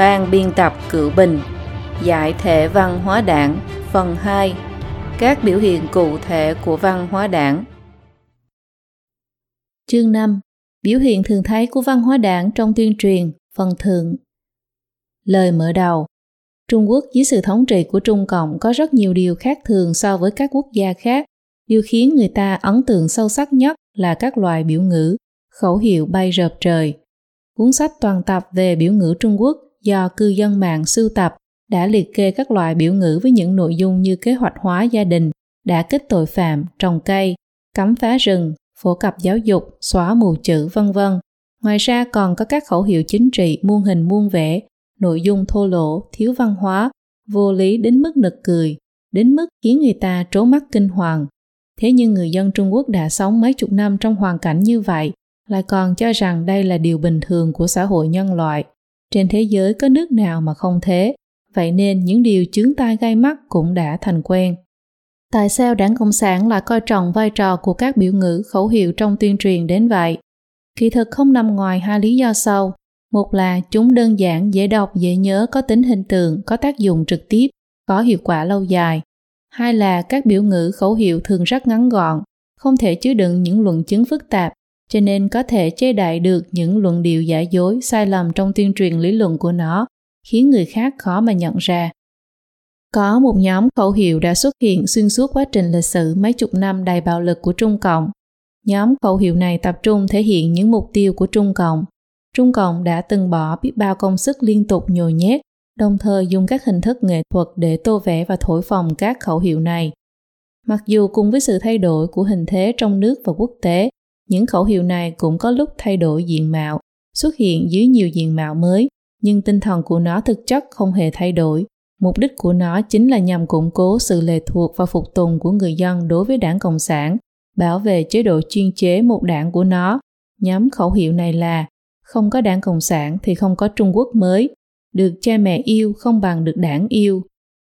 Ban biên tập Cựu Bình Giải thể văn hóa đảng Phần 2 Các biểu hiện cụ thể của văn hóa đảng Chương 5 Biểu hiện thường thấy của văn hóa đảng trong tuyên truyền Phần thượng Lời mở đầu Trung Quốc dưới sự thống trị của Trung Cộng có rất nhiều điều khác thường so với các quốc gia khác. Điều khiến người ta ấn tượng sâu sắc nhất là các loại biểu ngữ, khẩu hiệu bay rợp trời. Cuốn sách toàn tập về biểu ngữ Trung Quốc do cư dân mạng sưu tập đã liệt kê các loại biểu ngữ với những nội dung như kế hoạch hóa gia đình, đã kích tội phạm, trồng cây, cấm phá rừng, phổ cập giáo dục, xóa mù chữ vân vân. Ngoài ra còn có các khẩu hiệu chính trị muôn hình muôn vẻ, nội dung thô lỗ, thiếu văn hóa, vô lý đến mức nực cười, đến mức khiến người ta trố mắt kinh hoàng. Thế nhưng người dân Trung Quốc đã sống mấy chục năm trong hoàn cảnh như vậy, lại còn cho rằng đây là điều bình thường của xã hội nhân loại. Trên thế giới có nước nào mà không thế, vậy nên những điều chướng tai gai mắt cũng đã thành quen. Tại sao đảng Cộng sản lại coi trọng vai trò của các biểu ngữ khẩu hiệu trong tuyên truyền đến vậy? Kỳ thực không nằm ngoài hai lý do sau. Một là chúng đơn giản, dễ đọc, dễ nhớ, có tính hình tượng, có tác dụng trực tiếp, có hiệu quả lâu dài. Hai là các biểu ngữ khẩu hiệu thường rất ngắn gọn, không thể chứa đựng những luận chứng phức tạp, cho nên có thể chế đại được những luận điệu giả dối, sai lầm trong tuyên truyền lý luận của nó, khiến người khác khó mà nhận ra. Có một nhóm khẩu hiệu đã xuất hiện xuyên suốt quá trình lịch sử mấy chục năm đầy bạo lực của Trung Cộng. Nhóm khẩu hiệu này tập trung thể hiện những mục tiêu của Trung Cộng. Trung Cộng đã từng bỏ biết bao công sức liên tục nhồi nhét, đồng thời dùng các hình thức nghệ thuật để tô vẽ và thổi phồng các khẩu hiệu này. Mặc dù cùng với sự thay đổi của hình thế trong nước và quốc tế, những khẩu hiệu này cũng có lúc thay đổi diện mạo, xuất hiện dưới nhiều diện mạo mới, nhưng tinh thần của nó thực chất không hề thay đổi. Mục đích của nó chính là nhằm củng cố sự lệ thuộc và phục tùng của người dân đối với đảng Cộng sản, bảo vệ chế độ chuyên chế một đảng của nó. Nhóm khẩu hiệu này là không có đảng Cộng sản thì không có Trung Quốc mới, được cha mẹ yêu không bằng được đảng yêu,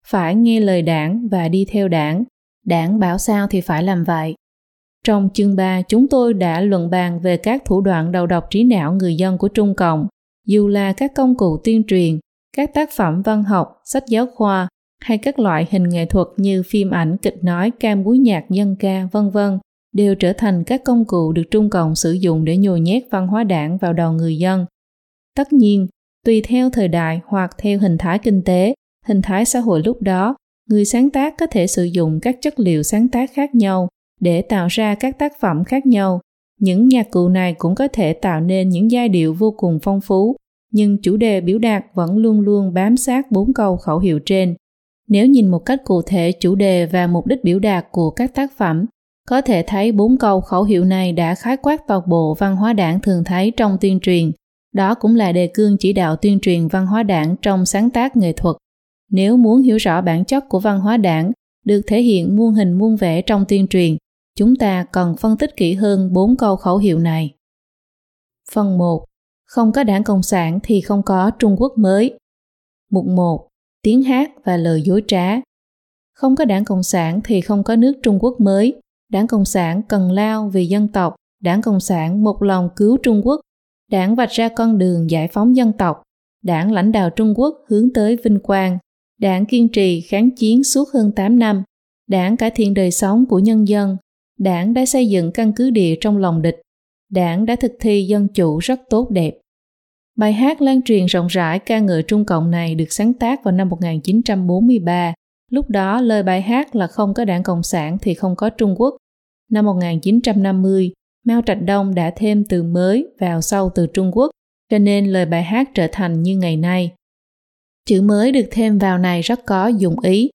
phải nghe lời đảng và đi theo đảng, đảng bảo sao thì phải làm vậy. Trong chương 3, chúng tôi đã luận bàn về các thủ đoạn đầu độc trí não người dân của Trung Cộng, dù là các công cụ tuyên truyền, các tác phẩm văn học, sách giáo khoa hay các loại hình nghệ thuật như phim ảnh, kịch nói, ca múa nhạc, dân ca, vân vân đều trở thành các công cụ được Trung Cộng sử dụng để nhồi nhét văn hóa đảng vào đầu người dân. Tất nhiên, tùy theo thời đại hoặc theo hình thái kinh tế, hình thái xã hội lúc đó, người sáng tác có thể sử dụng các chất liệu sáng tác khác nhau để tạo ra các tác phẩm khác nhau. Những nhạc cụ này cũng có thể tạo nên những giai điệu vô cùng phong phú, nhưng chủ đề biểu đạt vẫn luôn luôn bám sát bốn câu khẩu hiệu trên. Nếu nhìn một cách cụ thể chủ đề và mục đích biểu đạt của các tác phẩm, có thể thấy bốn câu khẩu hiệu này đã khái quát toàn bộ văn hóa đảng thường thấy trong tuyên truyền. Đó cũng là đề cương chỉ đạo tuyên truyền văn hóa đảng trong sáng tác nghệ thuật. Nếu muốn hiểu rõ bản chất của văn hóa đảng, được thể hiện muôn hình muôn vẻ trong tuyên truyền, chúng ta cần phân tích kỹ hơn bốn câu khẩu hiệu này. Phần 1. Không có đảng Cộng sản thì không có Trung Quốc mới. Mục 1. Tiếng hát và lời dối trá. Không có đảng Cộng sản thì không có nước Trung Quốc mới. Đảng Cộng sản cần lao vì dân tộc. Đảng Cộng sản một lòng cứu Trung Quốc. Đảng vạch ra con đường giải phóng dân tộc. Đảng lãnh đạo Trung Quốc hướng tới vinh quang. Đảng kiên trì kháng chiến suốt hơn 8 năm. Đảng cải thiện đời sống của nhân dân, đảng đã xây dựng căn cứ địa trong lòng địch, đảng đã thực thi dân chủ rất tốt đẹp. Bài hát lan truyền rộng rãi ca ngợi Trung Cộng này được sáng tác vào năm 1943. Lúc đó lời bài hát là không có đảng Cộng sản thì không có Trung Quốc. Năm 1950, Mao Trạch Đông đã thêm từ mới vào sau từ Trung Quốc, cho nên lời bài hát trở thành như ngày nay. Chữ mới được thêm vào này rất có dụng ý,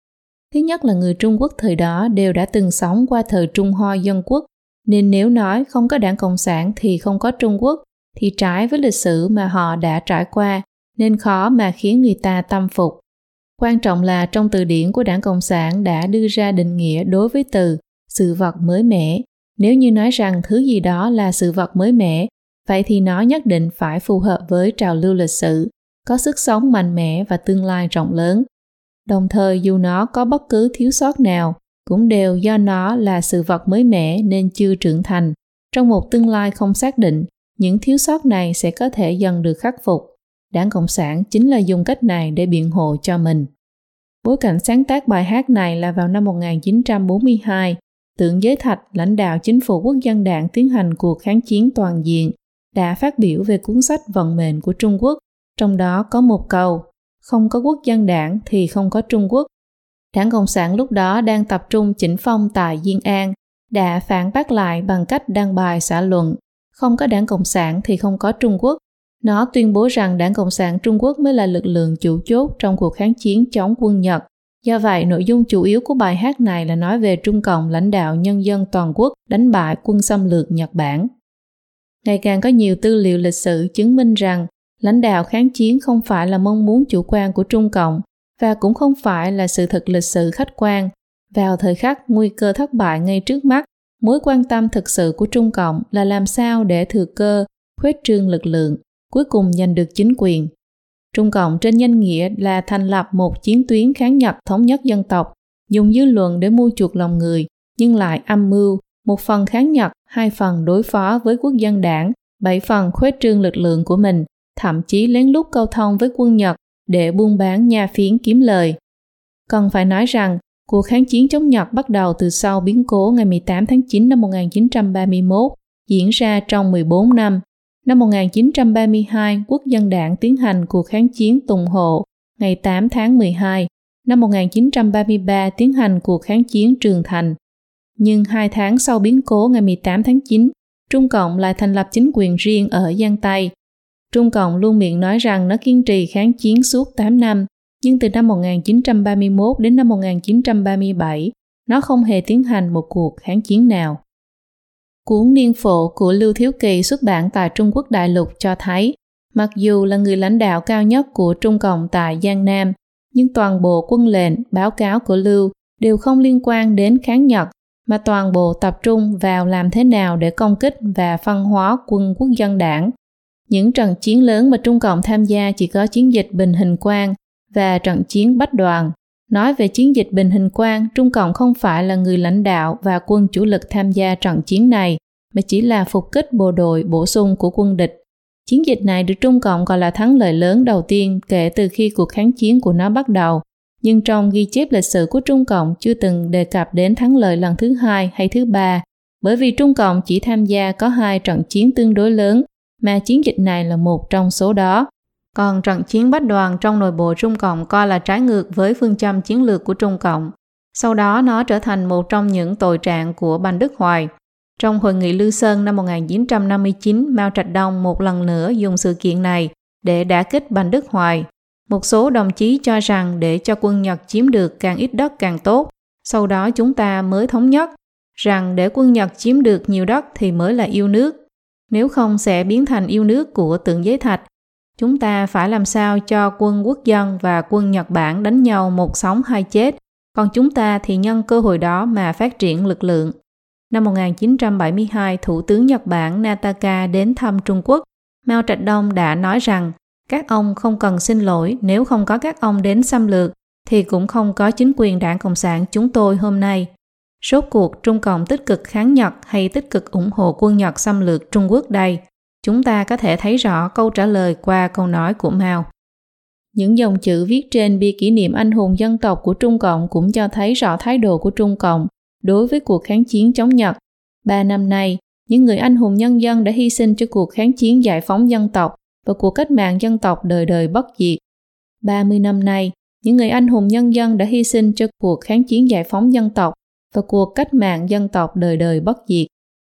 Thứ nhất là người Trung Quốc thời đó đều đã từng sống qua thời Trung Hoa dân quốc, nên nếu nói không có đảng Cộng sản thì không có Trung Quốc, thì trái với lịch sử mà họ đã trải qua, nên khó mà khiến người ta tâm phục. Quan trọng là trong từ điển của đảng Cộng sản đã đưa ra định nghĩa đối với từ sự vật mới mẻ. Nếu như nói rằng thứ gì đó là sự vật mới mẻ, vậy thì nó nhất định phải phù hợp với trào lưu lịch sử, có sức sống mạnh mẽ và tương lai rộng lớn đồng thời dù nó có bất cứ thiếu sót nào cũng đều do nó là sự vật mới mẻ nên chưa trưởng thành. Trong một tương lai không xác định những thiếu sót này sẽ có thể dần được khắc phục. Đảng Cộng sản chính là dùng cách này để biện hộ cho mình. Bối cảnh sáng tác bài hát này là vào năm 1942, Tượng Giới Thạch, lãnh đạo chính phủ quốc dân đảng tiến hành cuộc kháng chiến toàn diện, đã phát biểu về cuốn sách Vận mệnh của Trung Quốc, trong đó có một câu, không có quốc dân đảng thì không có Trung Quốc. Đảng Cộng sản lúc đó đang tập trung chỉnh phong tại Diên An, đã phản bác lại bằng cách đăng bài xã luận, không có đảng Cộng sản thì không có Trung Quốc. Nó tuyên bố rằng đảng Cộng sản Trung Quốc mới là lực lượng chủ chốt trong cuộc kháng chiến chống quân Nhật. Do vậy, nội dung chủ yếu của bài hát này là nói về Trung Cộng lãnh đạo nhân dân toàn quốc đánh bại quân xâm lược Nhật Bản. Ngày càng có nhiều tư liệu lịch sử chứng minh rằng lãnh đạo kháng chiến không phải là mong muốn chủ quan của Trung Cộng và cũng không phải là sự thật lịch sử khách quan. Vào thời khắc nguy cơ thất bại ngay trước mắt, mối quan tâm thực sự của Trung Cộng là làm sao để thừa cơ, khuếch trương lực lượng, cuối cùng giành được chính quyền. Trung Cộng trên danh nghĩa là thành lập một chiến tuyến kháng Nhật thống nhất dân tộc, dùng dư luận để mua chuộc lòng người, nhưng lại âm mưu, một phần kháng Nhật, hai phần đối phó với quốc dân đảng, bảy phần khuếch trương lực lượng của mình, thậm chí lén lút câu thông với quân Nhật để buôn bán nha phiến kiếm lời. Cần phải nói rằng, cuộc kháng chiến chống Nhật bắt đầu từ sau biến cố ngày 18 tháng 9 năm 1931, diễn ra trong 14 năm. Năm 1932, Quốc dân đảng tiến hành cuộc kháng chiến Tùng Hộ ngày 8 tháng 12. Năm 1933 tiến hành cuộc kháng chiến Trường Thành. Nhưng hai tháng sau biến cố ngày 18 tháng 9, Trung Cộng lại thành lập chính quyền riêng ở Giang Tây. Trung Cộng luôn miệng nói rằng nó kiên trì kháng chiến suốt 8 năm, nhưng từ năm 1931 đến năm 1937, nó không hề tiến hành một cuộc kháng chiến nào. Cuốn Niên Phổ của Lưu Thiếu Kỳ xuất bản tại Trung Quốc đại lục cho thấy, mặc dù là người lãnh đạo cao nhất của Trung Cộng tại Giang Nam, nhưng toàn bộ quân lệnh, báo cáo của Lưu đều không liên quan đến kháng Nhật, mà toàn bộ tập trung vào làm thế nào để công kích và phân hóa quân quốc dân đảng. Những trận chiến lớn mà Trung Cộng tham gia chỉ có chiến dịch Bình Hình Quang và trận chiến Bách Đoàn. Nói về chiến dịch Bình Hình Quang, Trung Cộng không phải là người lãnh đạo và quân chủ lực tham gia trận chiến này, mà chỉ là phục kích bộ đội bổ sung của quân địch. Chiến dịch này được Trung Cộng gọi là thắng lợi lớn đầu tiên kể từ khi cuộc kháng chiến của nó bắt đầu, nhưng trong ghi chép lịch sử của Trung Cộng chưa từng đề cập đến thắng lợi lần thứ hai hay thứ ba, bởi vì Trung Cộng chỉ tham gia có hai trận chiến tương đối lớn, mà chiến dịch này là một trong số đó. Còn trận chiến bách đoàn trong nội bộ Trung Cộng coi là trái ngược với phương châm chiến lược của Trung Cộng. Sau đó nó trở thành một trong những tội trạng của Bành Đức Hoài. Trong hội nghị Lư Sơn năm 1959, Mao Trạch Đông một lần nữa dùng sự kiện này để đả kích Bành Đức Hoài. Một số đồng chí cho rằng để cho quân Nhật chiếm được càng ít đất càng tốt, sau đó chúng ta mới thống nhất, rằng để quân Nhật chiếm được nhiều đất thì mới là yêu nước. Nếu không sẽ biến thành yêu nước của tượng giấy thạch Chúng ta phải làm sao cho quân quốc dân và quân Nhật Bản đánh nhau một sống hai chết, còn chúng ta thì nhân cơ hội đó mà phát triển lực lượng. Năm 1972, Thủ tướng Nhật Bản Nataka đến thăm Trung Quốc. Mao Trạch Đông đã nói rằng các ông không cần xin lỗi nếu không có các ông đến xâm lược thì cũng không có chính quyền đảng Cộng sản chúng tôi hôm nay. Rốt cuộc Trung Cộng tích cực kháng Nhật hay tích cực ủng hộ quân Nhật xâm lược Trung Quốc đây? Chúng ta có thể thấy rõ câu trả lời qua câu nói của Mao. Những dòng chữ viết trên bia kỷ niệm anh hùng dân tộc của Trung Cộng cũng cho thấy rõ thái độ của Trung Cộng đối với cuộc kháng chiến chống Nhật. Ba năm nay, những người anh hùng nhân dân đã hy sinh cho cuộc kháng chiến giải phóng dân tộc và cuộc cách mạng dân tộc đời đời bất diệt. 30 năm nay, những người anh hùng nhân dân đã hy sinh cho cuộc kháng chiến giải phóng dân tộc và cuộc cách mạng dân tộc đời đời bất diệt.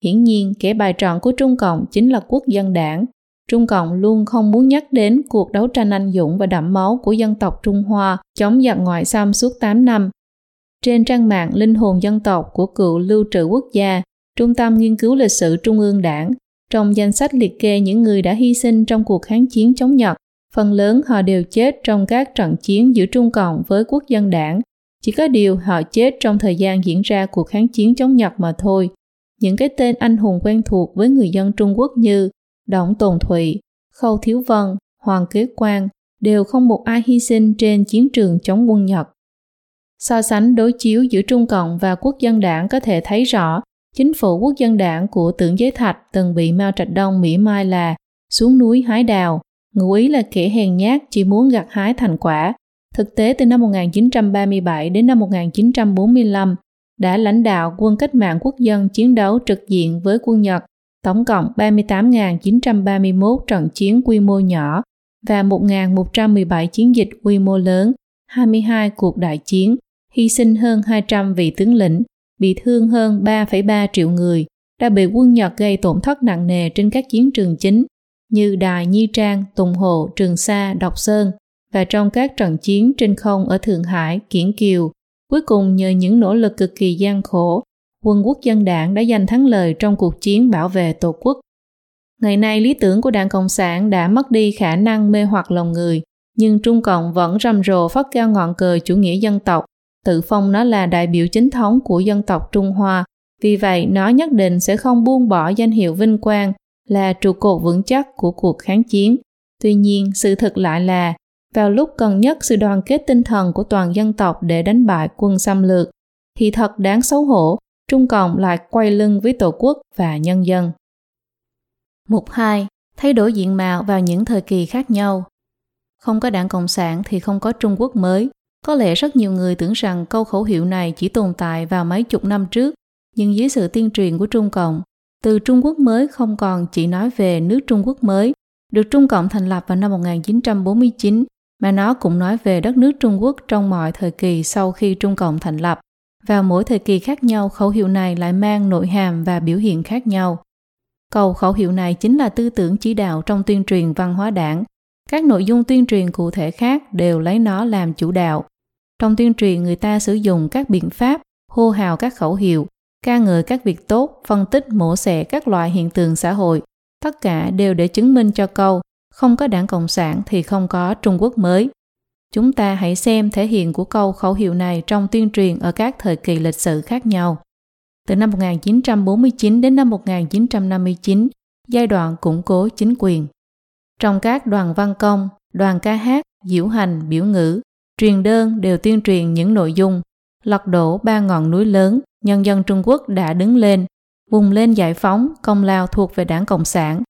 Hiển nhiên, kẻ bài trọn của Trung Cộng chính là quốc dân đảng. Trung Cộng luôn không muốn nhắc đến cuộc đấu tranh anh dũng và đẫm máu của dân tộc Trung Hoa chống giặc ngoại xâm suốt 8 năm. Trên trang mạng Linh hồn dân tộc của cựu lưu trữ quốc gia, Trung tâm Nghiên cứu Lịch sử Trung ương Đảng, trong danh sách liệt kê những người đã hy sinh trong cuộc kháng chiến chống Nhật, phần lớn họ đều chết trong các trận chiến giữa Trung Cộng với quốc dân đảng. Chỉ có điều họ chết trong thời gian diễn ra cuộc kháng chiến chống Nhật mà thôi những cái tên anh hùng quen thuộc với người dân Trung Quốc như Đổng Tồn Thụy, Khâu Thiếu Vân, Hoàng Kế Quang đều không một ai hy sinh trên chiến trường chống quân Nhật. So sánh đối chiếu giữa Trung Cộng và Quốc dân đảng có thể thấy rõ chính phủ Quốc dân đảng của tưởng giới thạch từng bị Mao Trạch Đông mỉa mai là xuống núi hái đào, ngụ ý là kẻ hèn nhát chỉ muốn gặt hái thành quả. Thực tế từ năm 1937 đến năm 1945 đã lãnh đạo quân cách mạng quốc dân chiến đấu trực diện với quân Nhật, tổng cộng 38.931 trận chiến quy mô nhỏ và 1.117 chiến dịch quy mô lớn, 22 cuộc đại chiến, hy sinh hơn 200 vị tướng lĩnh, bị thương hơn 3,3 triệu người, đã bị quân Nhật gây tổn thất nặng nề trên các chiến trường chính như Đài Nhi Trang, Tùng Hồ, Trường Sa, Độc Sơn và trong các trận chiến trên không ở Thượng Hải, Kiển Kiều. Cuối cùng nhờ những nỗ lực cực kỳ gian khổ, quân quốc dân đảng đã giành thắng lợi trong cuộc chiến bảo vệ Tổ quốc. Ngày nay lý tưởng của Đảng Cộng sản đã mất đi khả năng mê hoặc lòng người, nhưng Trung Cộng vẫn rầm rộ phát cao ngọn cờ chủ nghĩa dân tộc, tự phong nó là đại biểu chính thống của dân tộc Trung Hoa, vì vậy nó nhất định sẽ không buông bỏ danh hiệu vinh quang là trụ cột vững chắc của cuộc kháng chiến. Tuy nhiên, sự thật lại là, vào lúc cần nhất sự đoàn kết tinh thần của toàn dân tộc để đánh bại quân xâm lược, thì thật đáng xấu hổ, Trung Cộng lại quay lưng với Tổ quốc và nhân dân. Mục 2. Thay đổi diện mạo vào những thời kỳ khác nhau. Không có đảng Cộng sản thì không có Trung Quốc mới. Có lẽ rất nhiều người tưởng rằng câu khẩu hiệu này chỉ tồn tại vào mấy chục năm trước, nhưng dưới sự tiên truyền của Trung Cộng, từ Trung Quốc mới không còn chỉ nói về nước Trung Quốc mới, được Trung Cộng thành lập vào năm 1949, mà nó cũng nói về đất nước Trung Quốc trong mọi thời kỳ sau khi Trung Cộng thành lập. Vào mỗi thời kỳ khác nhau, khẩu hiệu này lại mang nội hàm và biểu hiện khác nhau. Câu khẩu hiệu này chính là tư tưởng chỉ đạo trong tuyên truyền văn hóa đảng. Các nội dung tuyên truyền cụ thể khác đều lấy nó làm chủ đạo. Trong tuyên truyền người ta sử dụng các biện pháp, hô hào các khẩu hiệu, ca ngợi các việc tốt, phân tích mổ xẻ các loại hiện tượng xã hội. Tất cả đều để chứng minh cho câu không có đảng Cộng sản thì không có Trung Quốc mới. Chúng ta hãy xem thể hiện của câu khẩu hiệu này trong tuyên truyền ở các thời kỳ lịch sử khác nhau. Từ năm 1949 đến năm 1959, giai đoạn củng cố chính quyền. Trong các đoàn văn công, đoàn ca hát, diễu hành, biểu ngữ, truyền đơn đều tuyên truyền những nội dung lật đổ ba ngọn núi lớn, nhân dân Trung Quốc đã đứng lên, vùng lên giải phóng công lao thuộc về đảng Cộng sản.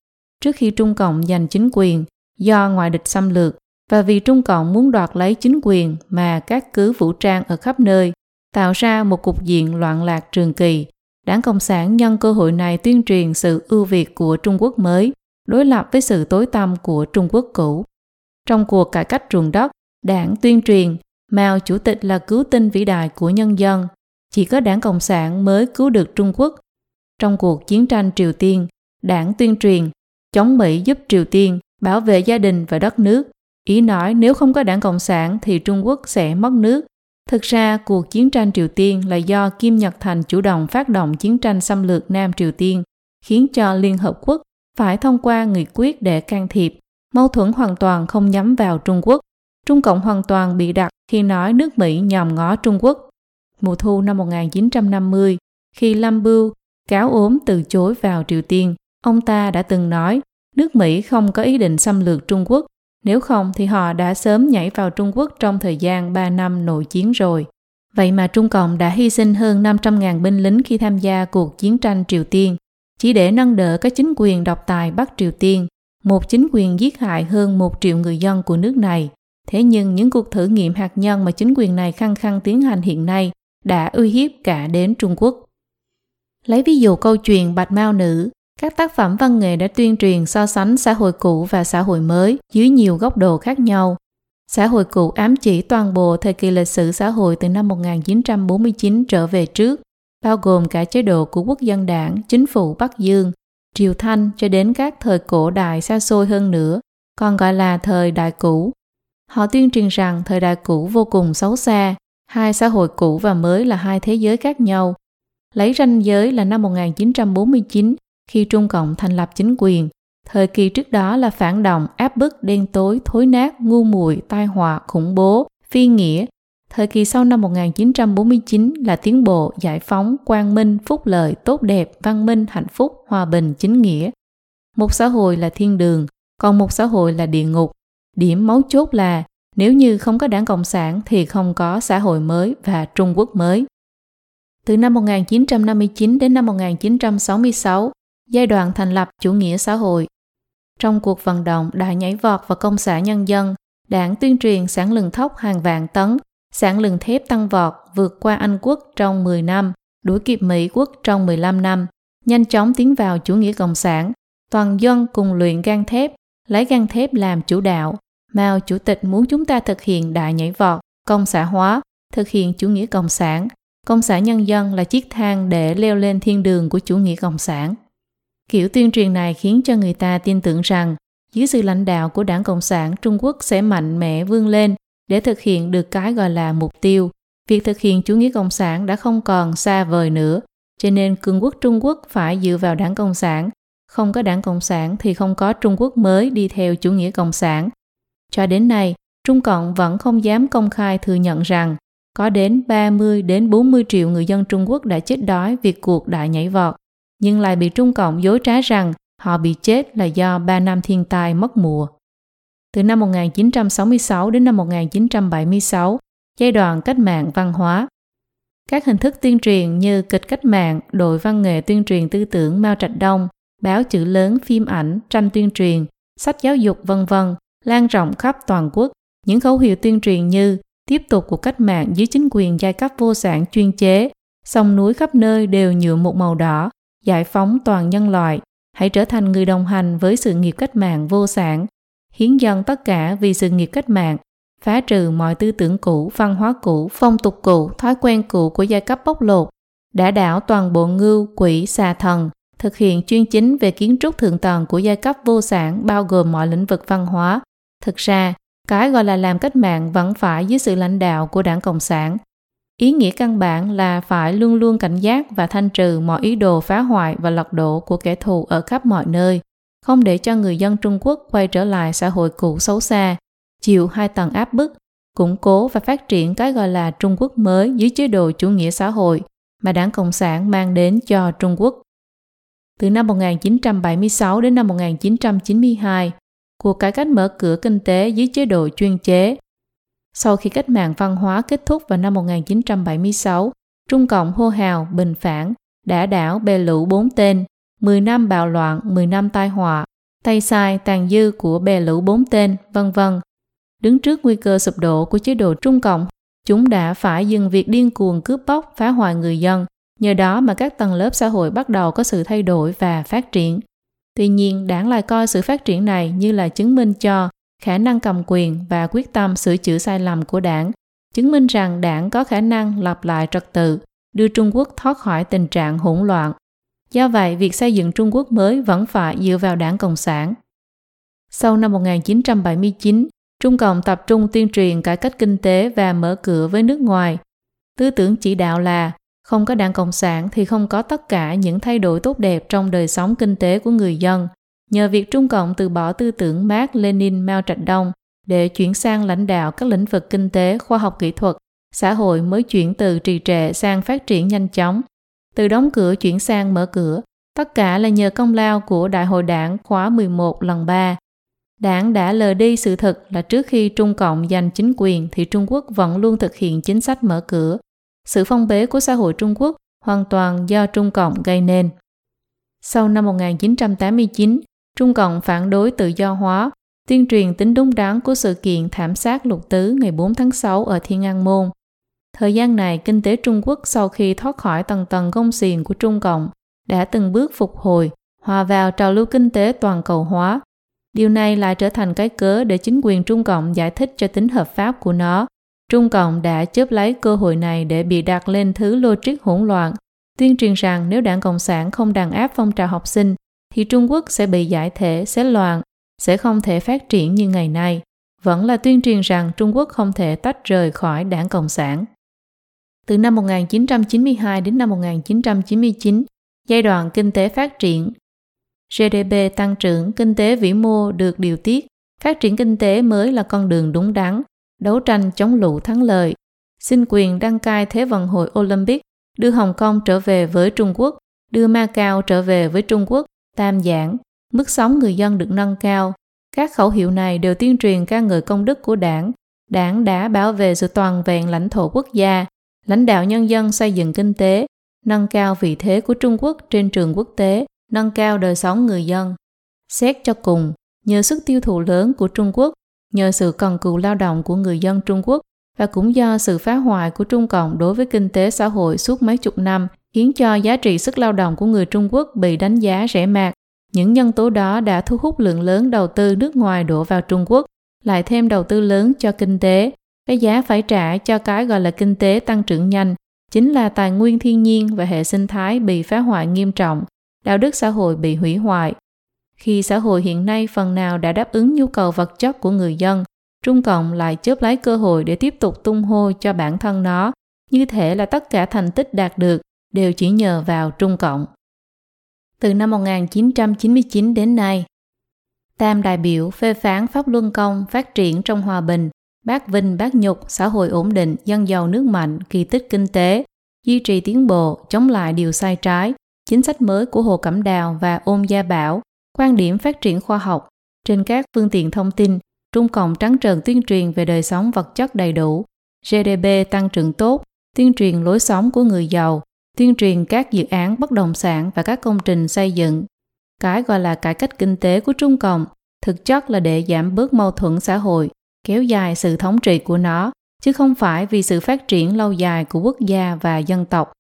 Trước khi Trung Cộng giành chính quyền, do ngoại địch xâm lược và vì Trung Cộng muốn đoạt lấy chính quyền mà các cứ vũ trang ở khắp nơi, tạo ra một cục diện loạn lạc trường kỳ. Đảng Cộng sản nhân cơ hội này tuyên truyền sự ưu việt của Trung Quốc mới, đối lập với sự tối tăm của Trung Quốc cũ. Trong cuộc cải cách ruộng đất, đảng tuyên truyền Mao Chủ tịch là cứu tinh vĩ đại của nhân dân. Chỉ có đảng Cộng sản mới cứu được Trung Quốc. Trong cuộc chiến tranh Triều Tiên, đảng tuyên truyền chống Mỹ giúp Triều Tiên bảo vệ gia đình và đất nước. Ý nói nếu không có đảng Cộng sản thì Trung Quốc sẽ mất nước. Thực ra, cuộc chiến tranh Triều Tiên là do Kim Nhật Thành chủ động phát động chiến tranh xâm lược Nam Triều Tiên, khiến cho Liên Hợp Quốc phải thông qua nghị quyết để can thiệp. Mâu thuẫn hoàn toàn không nhắm vào Trung Quốc. Trung Cộng hoàn toàn bị đặt khi nói nước Mỹ nhòm ngó Trung Quốc. Mùa thu năm 1950, khi Lâm Bưu cáo ốm từ chối vào Triều Tiên, ông ta đã từng nói nước Mỹ không có ý định xâm lược Trung Quốc, nếu không thì họ đã sớm nhảy vào Trung Quốc trong thời gian 3 năm nội chiến rồi. Vậy mà Trung Cộng đã hy sinh hơn 500.000 binh lính khi tham gia cuộc chiến tranh Triều Tiên, chỉ để nâng đỡ các chính quyền độc tài Bắc Triều Tiên, một chính quyền giết hại hơn một triệu người dân của nước này. Thế nhưng những cuộc thử nghiệm hạt nhân mà chính quyền này khăng khăng tiến hành hiện nay đã uy hiếp cả đến Trung Quốc. Lấy ví dụ câu chuyện Bạch Mao Nữ, các tác phẩm văn nghệ đã tuyên truyền so sánh xã hội cũ và xã hội mới dưới nhiều góc độ khác nhau. Xã hội cũ ám chỉ toàn bộ thời kỳ lịch sử xã hội từ năm 1949 trở về trước, bao gồm cả chế độ của quốc dân đảng, chính phủ Bắc Dương, Triều Thanh cho đến các thời cổ đại xa xôi hơn nữa, còn gọi là thời đại cũ. Họ tuyên truyền rằng thời đại cũ vô cùng xấu xa, hai xã hội cũ và mới là hai thế giới khác nhau. Lấy ranh giới là năm 1949 khi Trung Cộng thành lập chính quyền. Thời kỳ trước đó là phản động, áp bức, đen tối, thối nát, ngu muội, tai họa, khủng bố, phi nghĩa. Thời kỳ sau năm 1949 là tiến bộ, giải phóng, quang minh, phúc lợi, tốt đẹp, văn minh, hạnh phúc, hòa bình, chính nghĩa. Một xã hội là thiên đường, còn một xã hội là địa ngục. Điểm mấu chốt là nếu như không có đảng Cộng sản thì không có xã hội mới và Trung Quốc mới. Từ năm 1959 đến năm 1966, giai đoạn thành lập chủ nghĩa xã hội. Trong cuộc vận động đại nhảy vọt và công xã nhân dân, đảng tuyên truyền sản lượng thóc hàng vạn tấn, sản lượng thép tăng vọt vượt qua Anh quốc trong 10 năm, đuổi kịp Mỹ quốc trong 15 năm, nhanh chóng tiến vào chủ nghĩa cộng sản. Toàn dân cùng luyện gan thép, lấy gan thép làm chủ đạo. Mao Chủ tịch muốn chúng ta thực hiện đại nhảy vọt, công xã hóa, thực hiện chủ nghĩa cộng sản. Công xã nhân dân là chiếc thang để leo lên thiên đường của chủ nghĩa cộng sản. Kiểu tuyên truyền này khiến cho người ta tin tưởng rằng dưới sự lãnh đạo của đảng Cộng sản Trung Quốc sẽ mạnh mẽ vươn lên để thực hiện được cái gọi là mục tiêu. Việc thực hiện chủ nghĩa Cộng sản đã không còn xa vời nữa, cho nên cường quốc Trung Quốc phải dựa vào đảng Cộng sản. Không có đảng Cộng sản thì không có Trung Quốc mới đi theo chủ nghĩa Cộng sản. Cho đến nay, Trung Cộng vẫn không dám công khai thừa nhận rằng có đến 30 đến 40 triệu người dân Trung Quốc đã chết đói vì cuộc đại nhảy vọt, nhưng lại bị Trung Cộng dối trá rằng họ bị chết là do 3 năm thiên tai mất mùa. Từ năm 1966 đến năm 1976, giai đoạn cách mạng văn hóa. Các hình thức tuyên truyền như kịch cách mạng, đội văn nghệ tuyên truyền tư tưởng Mao Trạch Đông, báo chữ lớn, phim ảnh, tranh tuyên truyền, sách giáo dục vân vân lan rộng khắp toàn quốc. Những khẩu hiệu tuyên truyền như tiếp tục cuộc cách mạng dưới chính quyền giai cấp vô sản chuyên chế, sông núi khắp nơi đều nhuộm một màu đỏ, giải phóng toàn nhân loại, hãy trở thành người đồng hành với sự nghiệp cách mạng vô sản, hiến dâng tất cả vì sự nghiệp cách mạng, phá trừ mọi tư tưởng cũ, văn hóa cũ, phong tục cũ, thói quen cũ của giai cấp bóc lột, đã đảo toàn bộ ngưu, quỷ, xà thần, thực hiện chuyên chính về kiến trúc thượng tầng của giai cấp vô sản bao gồm mọi lĩnh vực văn hóa. Thực ra, cái gọi là làm cách mạng vẫn phải dưới sự lãnh đạo của đảng Cộng sản. Ý nghĩa căn bản là phải luôn luôn cảnh giác và thanh trừ mọi ý đồ phá hoại và lật đổ của kẻ thù ở khắp mọi nơi, không để cho người dân Trung Quốc quay trở lại xã hội cũ xấu xa, chịu hai tầng áp bức, củng cố và phát triển cái gọi là Trung Quốc mới dưới chế độ chủ nghĩa xã hội mà đảng Cộng sản mang đến cho Trung Quốc. Từ năm 1976 đến năm 1992, cuộc cải cách mở cửa kinh tế dưới chế độ chuyên chế. Sau khi cách mạng văn hóa kết thúc vào năm 1976, Trung Cộng hô hào, bình phản, đã đảo bè lũ bốn tên, 10 năm bạo loạn, 10 năm tai họa, tay sai, tàn dư của bè lũ bốn tên, vân vân. Đứng trước nguy cơ sụp đổ của chế độ Trung Cộng, chúng đã phải dừng việc điên cuồng cướp bóc, phá hoại người dân. Nhờ đó mà các tầng lớp xã hội bắt đầu có sự thay đổi và phát triển. Tuy nhiên, đảng lại coi sự phát triển này như là chứng minh cho khả năng cầm quyền và quyết tâm sửa chữa sai lầm của đảng, chứng minh rằng đảng có khả năng lập lại trật tự, đưa Trung Quốc thoát khỏi tình trạng hỗn loạn. Do vậy, việc xây dựng Trung Quốc mới vẫn phải dựa vào đảng Cộng sản. Sau năm 1979, Trung Cộng tập trung tuyên truyền cải cách kinh tế và mở cửa với nước ngoài. Tư tưởng chỉ đạo là không có đảng Cộng sản thì không có tất cả những thay đổi tốt đẹp trong đời sống kinh tế của người dân. Nhờ việc Trung Cộng từ bỏ tư tưởng Mark Lenin Mao Trạch Đông để chuyển sang lãnh đạo các lĩnh vực kinh tế, khoa học kỹ thuật, xã hội mới chuyển từ trì trệ sang phát triển nhanh chóng. Từ đóng cửa chuyển sang mở cửa, tất cả là nhờ công lao của Đại hội đảng khóa 11 lần 3. Đảng đã lờ đi sự thật là trước khi Trung Cộng giành chính quyền thì Trung Quốc vẫn luôn thực hiện chính sách mở cửa, sự phong bế của xã hội Trung Quốc hoàn toàn do Trung Cộng gây nên. Sau năm 1989, Trung Cộng phản đối tự do hóa, tuyên truyền tính đúng đắn của sự kiện thảm sát lục tứ ngày 4 tháng 6 ở Thiên An Môn. Thời gian này, kinh tế Trung Quốc sau khi thoát khỏi tầng tầng gông xiềng của Trung Cộng đã từng bước phục hồi, hòa vào trào lưu kinh tế toàn cầu hóa. Điều này lại trở thành cái cớ để chính quyền Trung Cộng giải thích cho tính hợp pháp của nó Trung Cộng đã chớp lấy cơ hội này để bị đặt lên thứ logic hỗn loạn, tuyên truyền rằng nếu đảng Cộng sản không đàn áp phong trào học sinh, thì Trung Quốc sẽ bị giải thể, sẽ loạn, sẽ không thể phát triển như ngày nay. Vẫn là tuyên truyền rằng Trung Quốc không thể tách rời khỏi đảng Cộng sản. Từ năm 1992 đến năm 1999, giai đoạn kinh tế phát triển, GDP tăng trưởng, kinh tế vĩ mô được điều tiết, phát triển kinh tế mới là con đường đúng đắn, đấu tranh chống lũ thắng lợi, xin quyền đăng cai Thế vận hội Olympic, đưa Hồng Kông trở về với Trung Quốc, đưa Macau trở về với Trung Quốc, tam giảng, mức sống người dân được nâng cao. Các khẩu hiệu này đều tuyên truyền ca ngợi công đức của đảng. Đảng đã bảo vệ sự toàn vẹn lãnh thổ quốc gia, lãnh đạo nhân dân xây dựng kinh tế, nâng cao vị thế của Trung Quốc trên trường quốc tế, nâng cao đời sống người dân. Xét cho cùng, Nhờ sức tiêu thụ lớn của Trung Quốc, nhờ sự cần cù lao động của người dân Trung Quốc và cũng do sự phá hoại của Trung Cộng đối với kinh tế xã hội suốt mấy chục năm khiến cho giá trị sức lao động của người Trung Quốc bị đánh giá rẻ mạt. Những nhân tố đó đã thu hút lượng lớn đầu tư nước ngoài đổ vào Trung Quốc, lại thêm đầu tư lớn cho kinh tế. Cái giá phải trả cho cái gọi là kinh tế tăng trưởng nhanh chính là tài nguyên thiên nhiên và hệ sinh thái bị phá hoại nghiêm trọng, đạo đức xã hội bị hủy hoại. Khi xã hội hiện nay phần nào đã đáp ứng nhu cầu vật chất của người dân, Trung Cộng lại chớp lấy cơ hội để tiếp tục tung hô cho bản thân nó, như thể là tất cả thành tích đạt được đều chỉ nhờ vào Trung Cộng. Từ năm 1999 đến nay, Tam đại biểu phê phán Pháp Luân Công phát triển trong hòa bình, bác vinh bác nhục, xã hội ổn định, dân giàu nước mạnh, kỳ tích kinh tế, duy trì tiến bộ, chống lại điều sai trái, chính sách mới của Hồ Cẩm Đào và Ôn Gia Bảo, quan điểm phát triển khoa học. Trên các phương tiện thông tin, Trung Cộng trắng trợn tuyên truyền về đời sống vật chất đầy đủ, GDP tăng trưởng tốt, tuyên truyền lối sống của người giàu, tuyên truyền các dự án bất động sản và các công trình xây dựng. Cái gọi là cải cách kinh tế của Trung Cộng thực chất là để giảm bớt mâu thuẫn xã hội, kéo dài sự thống trị của nó, chứ không phải vì sự phát triển lâu dài của quốc gia và dân tộc.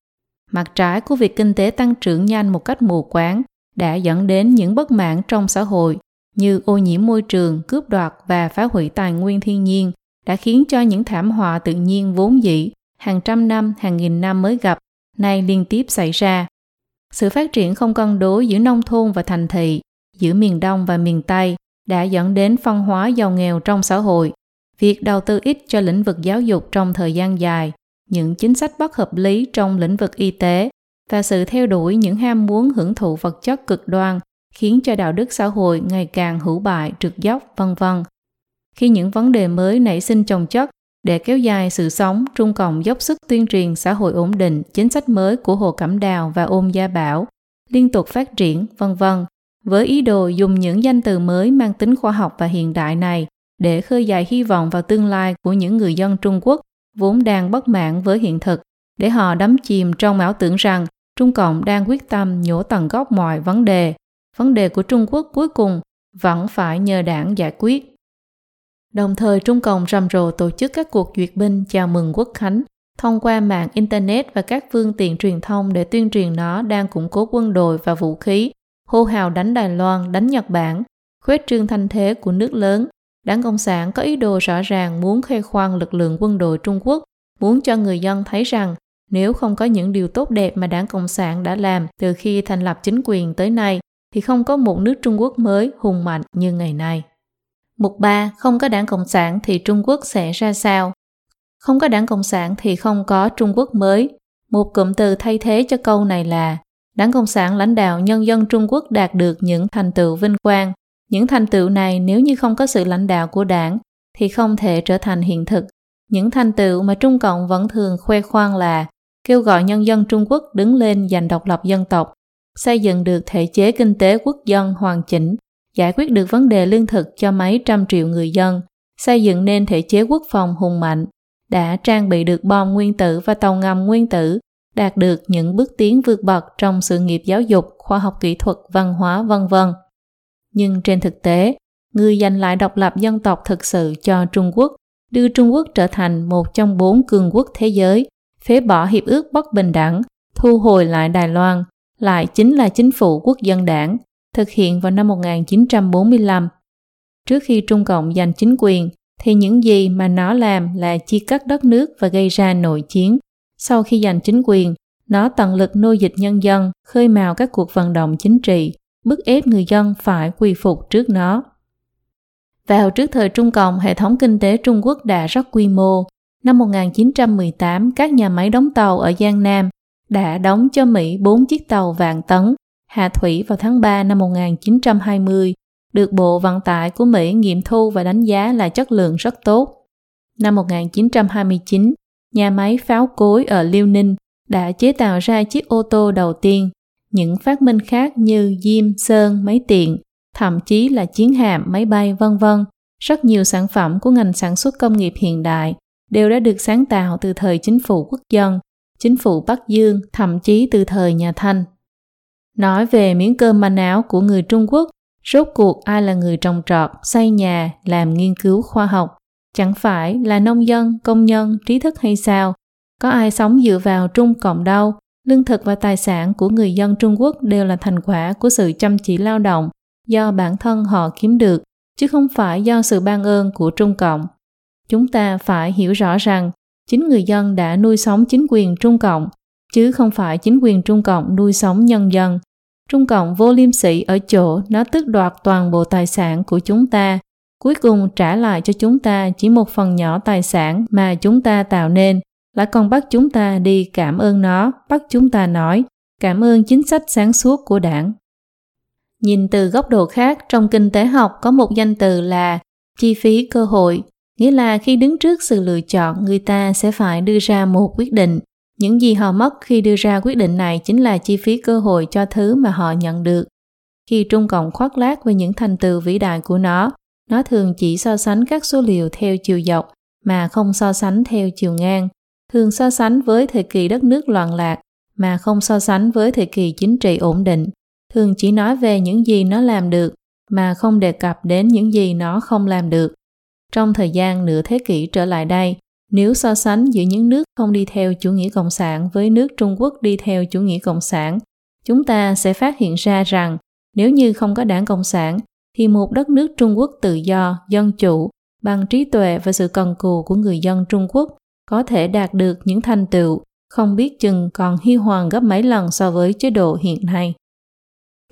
Mặt trái của việc kinh tế tăng trưởng nhanh một cách mù quáng đã dẫn đến những bất mãn trong xã hội như ô nhiễm môi trường, cướp đoạt và phá hủy tài nguyên thiên nhiên đã khiến cho những thảm họa tự nhiên vốn dĩ hàng trăm năm, hàng nghìn năm mới gặp, nay liên tiếp xảy ra. Sự phát triển không cân đối giữa nông thôn và thành thị, giữa miền Đông và miền Tây đã dẫn đến phân hóa giàu nghèo trong xã hội. Việc đầu tư ít cho lĩnh vực giáo dục trong thời gian dài, những chính sách bất hợp lý trong lĩnh vực y tế và sự theo đuổi những ham muốn hưởng thụ vật chất cực đoan khiến cho đạo đức xã hội ngày càng hữu bại, trượt dốc, vân vân. Khi những vấn đề mới nảy sinh chồng chất để kéo dài sự sống, Trung Cộng dốc sức tuyên truyền xã hội ổn định, chính sách mới của Hồ Cẩm Đào và Ôn Gia Bảo, liên tục phát triển, vân vân, với ý đồ dùng những danh từ mới mang tính khoa học và hiện đại này để khơi dậy hy vọng vào tương lai của những người dân Trung Quốc vốn đang bất mãn với hiện thực, để họ đắm chìm trong ảo tưởng rằng Trung Cộng đang quyết tâm nhổ tận gốc mọi vấn đề. Vấn đề của Trung Quốc cuối cùng vẫn phải nhờ đảng giải quyết. Đồng thời Trung Cộng rầm rộ tổ chức các cuộc duyệt binh chào mừng quốc khánh thông qua mạng Internet và các phương tiện truyền thông để tuyên truyền nó đang củng cố quân đội và vũ khí, hô hào đánh Đài Loan, đánh Nhật Bản, khuếch trương thanh thế của nước lớn. Đảng Cộng sản có ý đồ rõ ràng muốn khoe khoang lực lượng quân đội Trung Quốc, muốn cho người dân thấy rằng nếu không có những điều tốt đẹp mà Đảng Cộng sản đã làm từ khi thành lập chính quyền tới nay, thì không có một nước Trung Quốc mới hùng mạnh như ngày nay. Mục 3. Không có đảng Cộng sản thì Trung Quốc sẽ ra sao? Không có đảng Cộng sản thì không có Trung Quốc mới. Một cụm từ thay thế cho câu này là Đảng Cộng sản lãnh đạo nhân dân Trung Quốc đạt được những thành tựu vinh quang. Những thành tựu này nếu như không có sự lãnh đạo của đảng thì không thể trở thành hiện thực. Những thành tựu mà Trung Cộng vẫn thường khoe khoang là kêu gọi nhân dân Trung Quốc đứng lên giành độc lập dân tộc, xây dựng được thể chế kinh tế quốc dân hoàn chỉnh, giải quyết được vấn đề lương thực cho mấy trăm triệu người dân, xây dựng nên thể chế quốc phòng hùng mạnh, đã trang bị được bom nguyên tử và tàu ngầm nguyên tử, đạt được những bước tiến vượt bậc trong sự nghiệp giáo dục, khoa học kỹ thuật, văn hóa vân vân. Nhưng trên thực tế, người giành lại độc lập dân tộc thực sự cho Trung Quốc, đưa Trung Quốc trở thành một trong bốn cường quốc thế giới, phế bỏ hiệp ước bất bình đẳng, thu hồi lại Đài Loan, lại chính là chính phủ quốc dân đảng, thực hiện vào năm 1945. Trước khi Trung Cộng giành chính quyền, thì những gì mà nó làm là chia cắt đất nước và gây ra nội chiến. Sau khi giành chính quyền, nó tận lực nô dịch nhân dân, khơi mào các cuộc vận động chính trị, bức ép người dân phải quy phục trước nó. Vào trước thời Trung Cộng, hệ thống kinh tế Trung Quốc đã rất quy mô. Năm 1918, các nhà máy đóng tàu ở Giang Nam đã đóng cho Mỹ 4 chiếc tàu vạn tấn hạ thủy vào tháng 3 năm 1920, được Bộ Vận tải của Mỹ nghiệm thu và đánh giá là chất lượng rất tốt. Năm 1929, nhà máy pháo cối ở Liêu Ninh đã chế tạo ra chiếc ô tô đầu tiên. Những phát minh khác như diêm, sơn, máy tiện, thậm chí là chiến hạm, máy bay vân vân, rất nhiều sản phẩm của ngành sản xuất công nghiệp hiện đại đều đã được sáng tạo từ thời chính phủ quốc dân, chính phủ Bắc Dương, thậm chí từ thời nhà Thanh. Nói về miếng cơm manh áo của người Trung Quốc Rốt cuộc ai là người trồng trọt, xây nhà, làm nghiên cứu khoa học? Chẳng phải là nông dân, công nhân, trí thức hay sao? Có ai sống dựa vào Trung Cộng đâu? Lương thực và tài sản của người dân Trung Quốc đều là thành quả của sự chăm chỉ lao động do bản thân họ kiếm được, chứ không phải do sự ban ơn của Trung Cộng. Chúng ta phải hiểu rõ rằng chính người dân đã nuôi sống chính quyền Trung Cộng, chứ không phải chính quyền Trung Cộng nuôi sống nhân dân. Trung Cộng vô liêm sỉ ở chỗ nó tước đoạt toàn bộ tài sản của chúng ta, cuối cùng trả lại cho chúng ta chỉ một phần nhỏ tài sản mà chúng ta tạo nên, lại còn bắt chúng ta đi cảm ơn nó, bắt chúng ta nói cảm ơn chính sách sáng suốt của đảng. Nhìn từ góc độ khác, trong kinh tế học có một danh từ là chi phí cơ hội, nghĩa là khi đứng trước sự lựa chọn, người ta sẽ phải đưa ra một quyết định. Những gì họ mất khi đưa ra quyết định này chính là chi phí cơ hội cho thứ mà họ nhận được. Khi Trung Cộng khoác lác về những thành tựu vĩ đại của nó, nó thường chỉ so sánh các số liệu theo chiều dọc mà không so sánh theo chiều ngang, thường so sánh với thời kỳ đất nước loạn lạc mà không so sánh với thời kỳ chính trị ổn định, thường chỉ nói về những gì nó làm được mà không đề cập đến những gì nó không làm được. Trong thời gian nửa thế kỷ trở lại đây, nếu so sánh giữa những nước không đi theo chủ nghĩa cộng sản với nước Trung Quốc đi theo chủ nghĩa cộng sản, chúng ta sẽ phát hiện ra rằng nếu như không có đảng Cộng sản, thì một đất nước Trung Quốc tự do, dân chủ, bằng trí tuệ và sự cần cù của người dân Trung Quốc có thể đạt được những thành tựu không biết chừng còn hy hoàng gấp mấy lần so với chế độ hiện nay.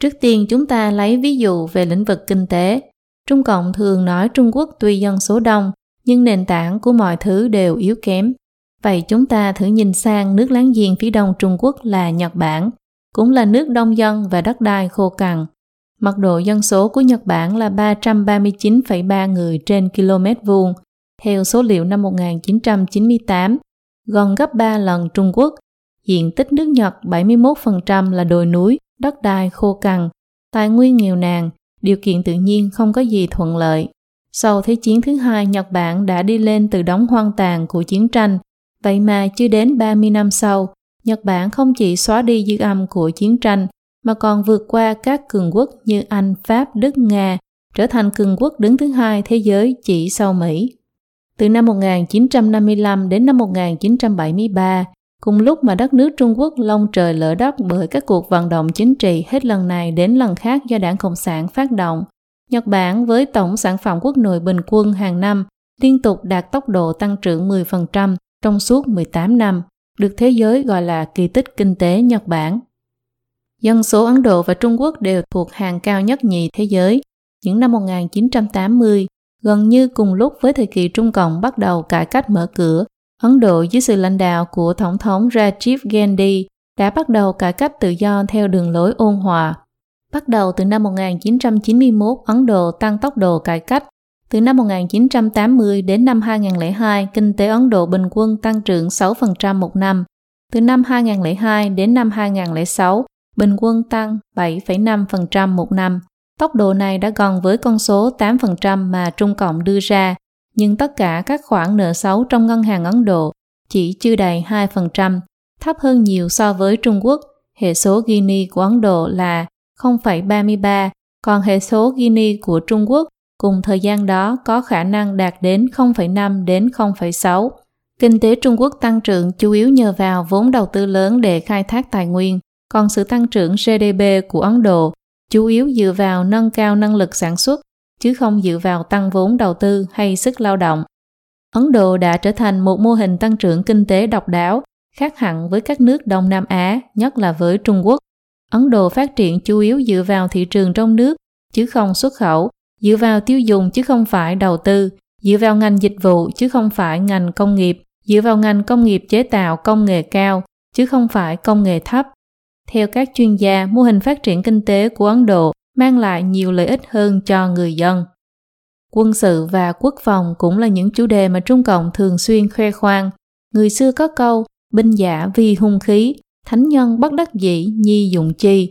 Trước tiên chúng ta lấy ví dụ về lĩnh vực kinh tế. Trung Cộng thường nói Trung Quốc tuy dân số đông, nhưng nền tảng của mọi thứ đều yếu kém. Vậy chúng ta thử nhìn sang nước láng giềng phía đông Trung Quốc là Nhật Bản, cũng là nước đông dân và đất đai khô cằn. Mật độ dân số của Nhật Bản là 339,3 người trên km vuông, theo số liệu năm 1998, gần gấp 3 lần Trung Quốc. Diện tích nước Nhật 71% là đồi núi, đất đai khô cằn, tài nguyên nghèo nàn, điều kiện tự nhiên không có gì thuận lợi. Sau Thế chiến thứ hai, Nhật Bản đã đi lên từ đống hoang tàn của chiến tranh, vậy mà chưa đến 30 năm sau, Nhật Bản không chỉ xóa đi dư âm của chiến tranh, mà còn vượt qua các cường quốc như Anh, Pháp, Đức, Nga, trở thành cường quốc đứng thứ hai thế giới chỉ sau Mỹ. Từ năm 1955 đến năm 1973, cùng lúc mà đất nước Trung Quốc lông trời lỡ đất bởi các cuộc vận động chính trị hết lần này đến lần khác do đảng Cộng sản phát động, Nhật Bản với tổng sản phẩm quốc nội bình quân hàng năm liên tục đạt tốc độ tăng trưởng 10% trong suốt 18 năm, được thế giới gọi là kỳ tích kinh tế Nhật Bản. Dân số Ấn Độ và Trung Quốc đều thuộc hàng cao nhất nhì thế giới. Những năm 1980, gần như cùng lúc với thời kỳ Trung Cộng bắt đầu cải cách mở cửa, Ấn Độ dưới sự lãnh đạo của Tổng thống Rajiv Gandhi đã bắt đầu cải cách tự do theo đường lối ôn hòa. Bắt đầu từ năm 1991, Ấn Độ tăng tốc độ cải cách. Từ năm 1980 đến năm 2002, kinh tế Ấn Độ bình quân tăng trưởng 6% một năm. Từ năm 2002 đến năm 2006, bình quân tăng 7,5% một năm. Tốc độ này đã gần với con số 8% mà Trung Cộng đưa ra, nhưng tất cả các khoản nợ xấu trong ngân hàng Ấn Độ chỉ chưa đầy 2%, thấp hơn nhiều so với Trung Quốc. Hệ số Gini của Ấn Độ là 0,33, còn hệ số Gini của Trung Quốc cùng thời gian đó có khả năng đạt đến 0,5 đến 0,6. Kinh tế Trung Quốc tăng trưởng chủ yếu nhờ vào vốn đầu tư lớn để khai thác tài nguyên, còn sự tăng trưởng GDP của Ấn Độ chủ yếu dựa vào nâng cao năng lực sản xuất, chứ không dựa vào tăng vốn đầu tư hay sức lao động. Ấn Độ đã trở thành một mô hình tăng trưởng kinh tế độc đáo, khác hẳn với các nước Đông Nam Á, nhất là với Trung Quốc. Ấn Độ phát triển chủ yếu dựa vào thị trường trong nước, chứ không xuất khẩu, dựa vào tiêu dùng chứ không phải đầu tư, dựa vào ngành dịch vụ chứ không phải ngành công nghiệp, dựa vào ngành công nghiệp chế tạo công nghệ cao chứ không phải công nghệ thấp. Theo các chuyên gia, mô hình phát triển kinh tế của Ấn Độ mang lại nhiều lợi ích hơn cho người dân. Quân sự và quốc phòng cũng là những chủ đề mà Trung Cộng thường xuyên khoe khoang. Người xưa có câu, binh giả vì hung khí, thánh nhân bất đắc dĩ nhi dụng chi,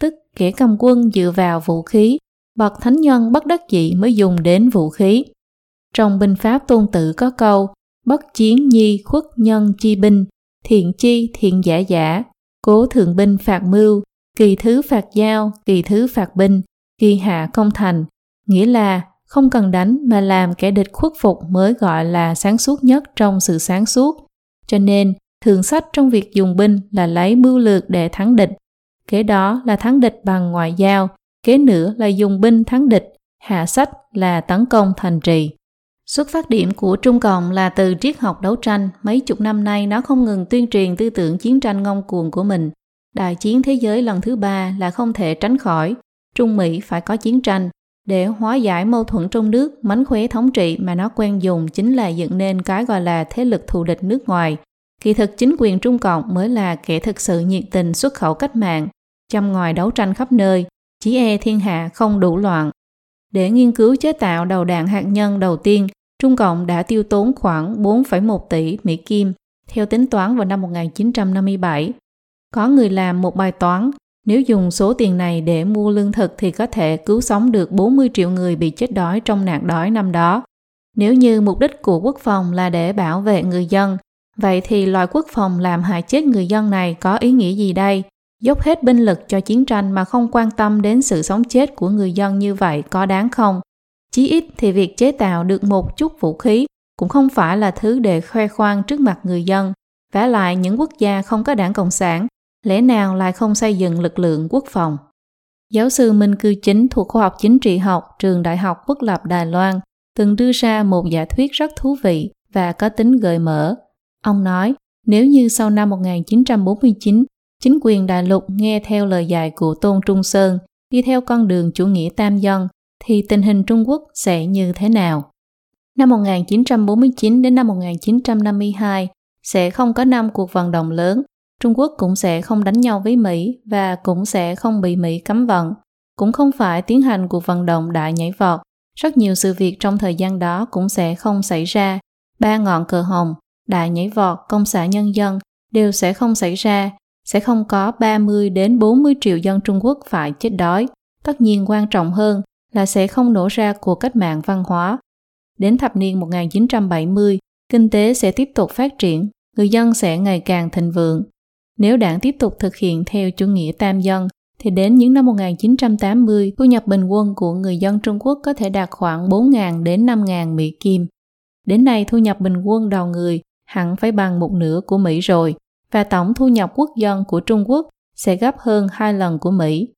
tức kẻ cầm quân dựa vào vũ khí, bậc thánh nhân bất đắc dĩ mới dùng đến vũ khí. Trong binh pháp tôn tử có câu, bất chiến nhi khuất nhân chi binh, thiện chi thiện giả giả, cố thượng binh phạt mưu, kỳ thứ phạt giao, kỳ thứ phạt binh, kỳ hạ công thành, nghĩa là không cần đánh mà làm kẻ địch khuất phục mới gọi là sáng suốt nhất trong sự sáng suốt. Cho nên, thường sách trong việc dùng binh là lấy mưu lược để thắng địch. Kế đó là thắng địch bằng ngoại giao, kế nữa là dùng binh thắng địch, hạ sách là tấn công thành trì. Xuất phát điểm của Trung Cộng là từ triết học đấu tranh, mấy chục năm nay nó không ngừng tuyên truyền tư tưởng chiến tranh ngông cuồng của mình. Đại chiến thế giới lần thứ ba là không thể tránh khỏi. Trung Mỹ phải có chiến tranh. Để hóa giải mâu thuẫn trong nước, mánh khóe thống trị mà nó quen dùng chính là dựng nên cái gọi là thế lực thù địch nước ngoài. Kỳ thực chính quyền Trung Cộng mới là kẻ thực sự nhiệt tình xuất khẩu cách mạng, chăm ngoài đấu tranh khắp nơi, chỉ e thiên hạ không đủ loạn. Để nghiên cứu chế tạo đầu đạn hạt nhân đầu tiên, Trung Cộng đã tiêu tốn khoảng 4,1 tỷ Mỹ Kim theo tính toán vào năm 1957. Có người làm một bài toán, nếu dùng số tiền này để mua lương thực thì có thể cứu sống được 40 triệu người bị chết đói trong nạn đói năm đó. Nếu như mục đích của quốc phòng là để bảo vệ người dân, vậy thì loại quốc phòng làm hại chết người dân này có ý nghĩa gì đây? Dốc hết binh lực cho chiến tranh mà không quan tâm đến sự sống chết của người dân như vậy có đáng không? Chí ít thì việc chế tạo được một chút vũ khí cũng không phải là thứ để khoe khoang trước mặt người dân. Vả lại những quốc gia không có đảng Cộng sản, lẽ nào lại không xây dựng lực lượng quốc phòng? Giáo sư Minh Cư Chính thuộc khoa học chính trị học trường Đại học Quốc lập Đài Loan từng đưa ra một giả thuyết rất thú vị và có tính gợi mở. Ông nói, nếu như sau năm 1949, chính quyền đại lục nghe theo lời dạy của Tôn Trung Sơn, đi theo con đường chủ nghĩa tam dân thì tình hình Trung Quốc sẽ như thế nào? Năm 1949 đến năm 1952 sẽ không có năm cuộc vận động lớn, Trung Quốc cũng sẽ không đánh nhau với Mỹ và cũng sẽ không bị Mỹ cấm vận, cũng không phải tiến hành cuộc vận động đại nhảy vọt. Rất nhiều sự việc trong thời gian đó cũng sẽ không xảy ra. Ba ngọn cờ hồng, đại nhảy vọt, công xã nhân dân đều sẽ không xảy ra, sẽ không có 30 đến 40 triệu dân Trung Quốc phải chết đói. Tất nhiên quan trọng hơn là sẽ không nổ ra cuộc cách mạng văn hóa. Đến thập niên 1970, kinh tế sẽ tiếp tục phát triển, người dân sẽ ngày càng thịnh vượng. Nếu đảng tiếp tục thực hiện theo chủ nghĩa tam dân, thì đến những năm 1980, thu nhập bình quân của người dân Trung Quốc có thể đạt khoảng 4.000 đến 5.000 Mỹ Kim. Đến nay thu nhập bình quân đầu người hẳn phải bằng một nửa của Mỹ rồi, và tổng thu nhập quốc dân của Trung Quốc sẽ gấp hơn hai lần của Mỹ.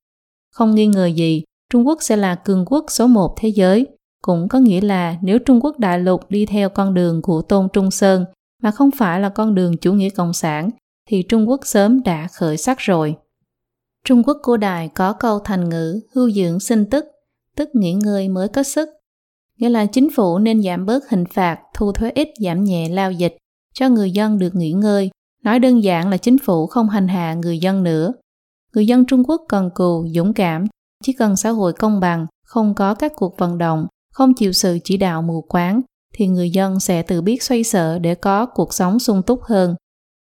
Không nghi ngờ gì, Trung Quốc sẽ là cường quốc số một thế giới, cũng có nghĩa là nếu Trung Quốc đại lục đi theo con đường của Tôn Trung Sơn mà không phải là con đường chủ nghĩa cộng sản, thì Trung Quốc sớm đã khởi sắc rồi. Trung Quốc cổ đại có câu thành ngữ hưu dưỡng sinh tức, tức nghỉ ngơi mới có sức. Nghĩa là chính phủ nên giảm bớt hình phạt, thu thuế ít giảm nhẹ lao dịch, cho người dân được nghỉ ngơi. Nói đơn giản là chính phủ không hành hạ người dân nữa. Người dân Trung Quốc cần cù, dũng cảm, chỉ cần xã hội công bằng, không có các cuộc vận động, không chịu sự chỉ đạo mù quáng, thì người dân sẽ tự biết xoay sở để có cuộc sống sung túc hơn.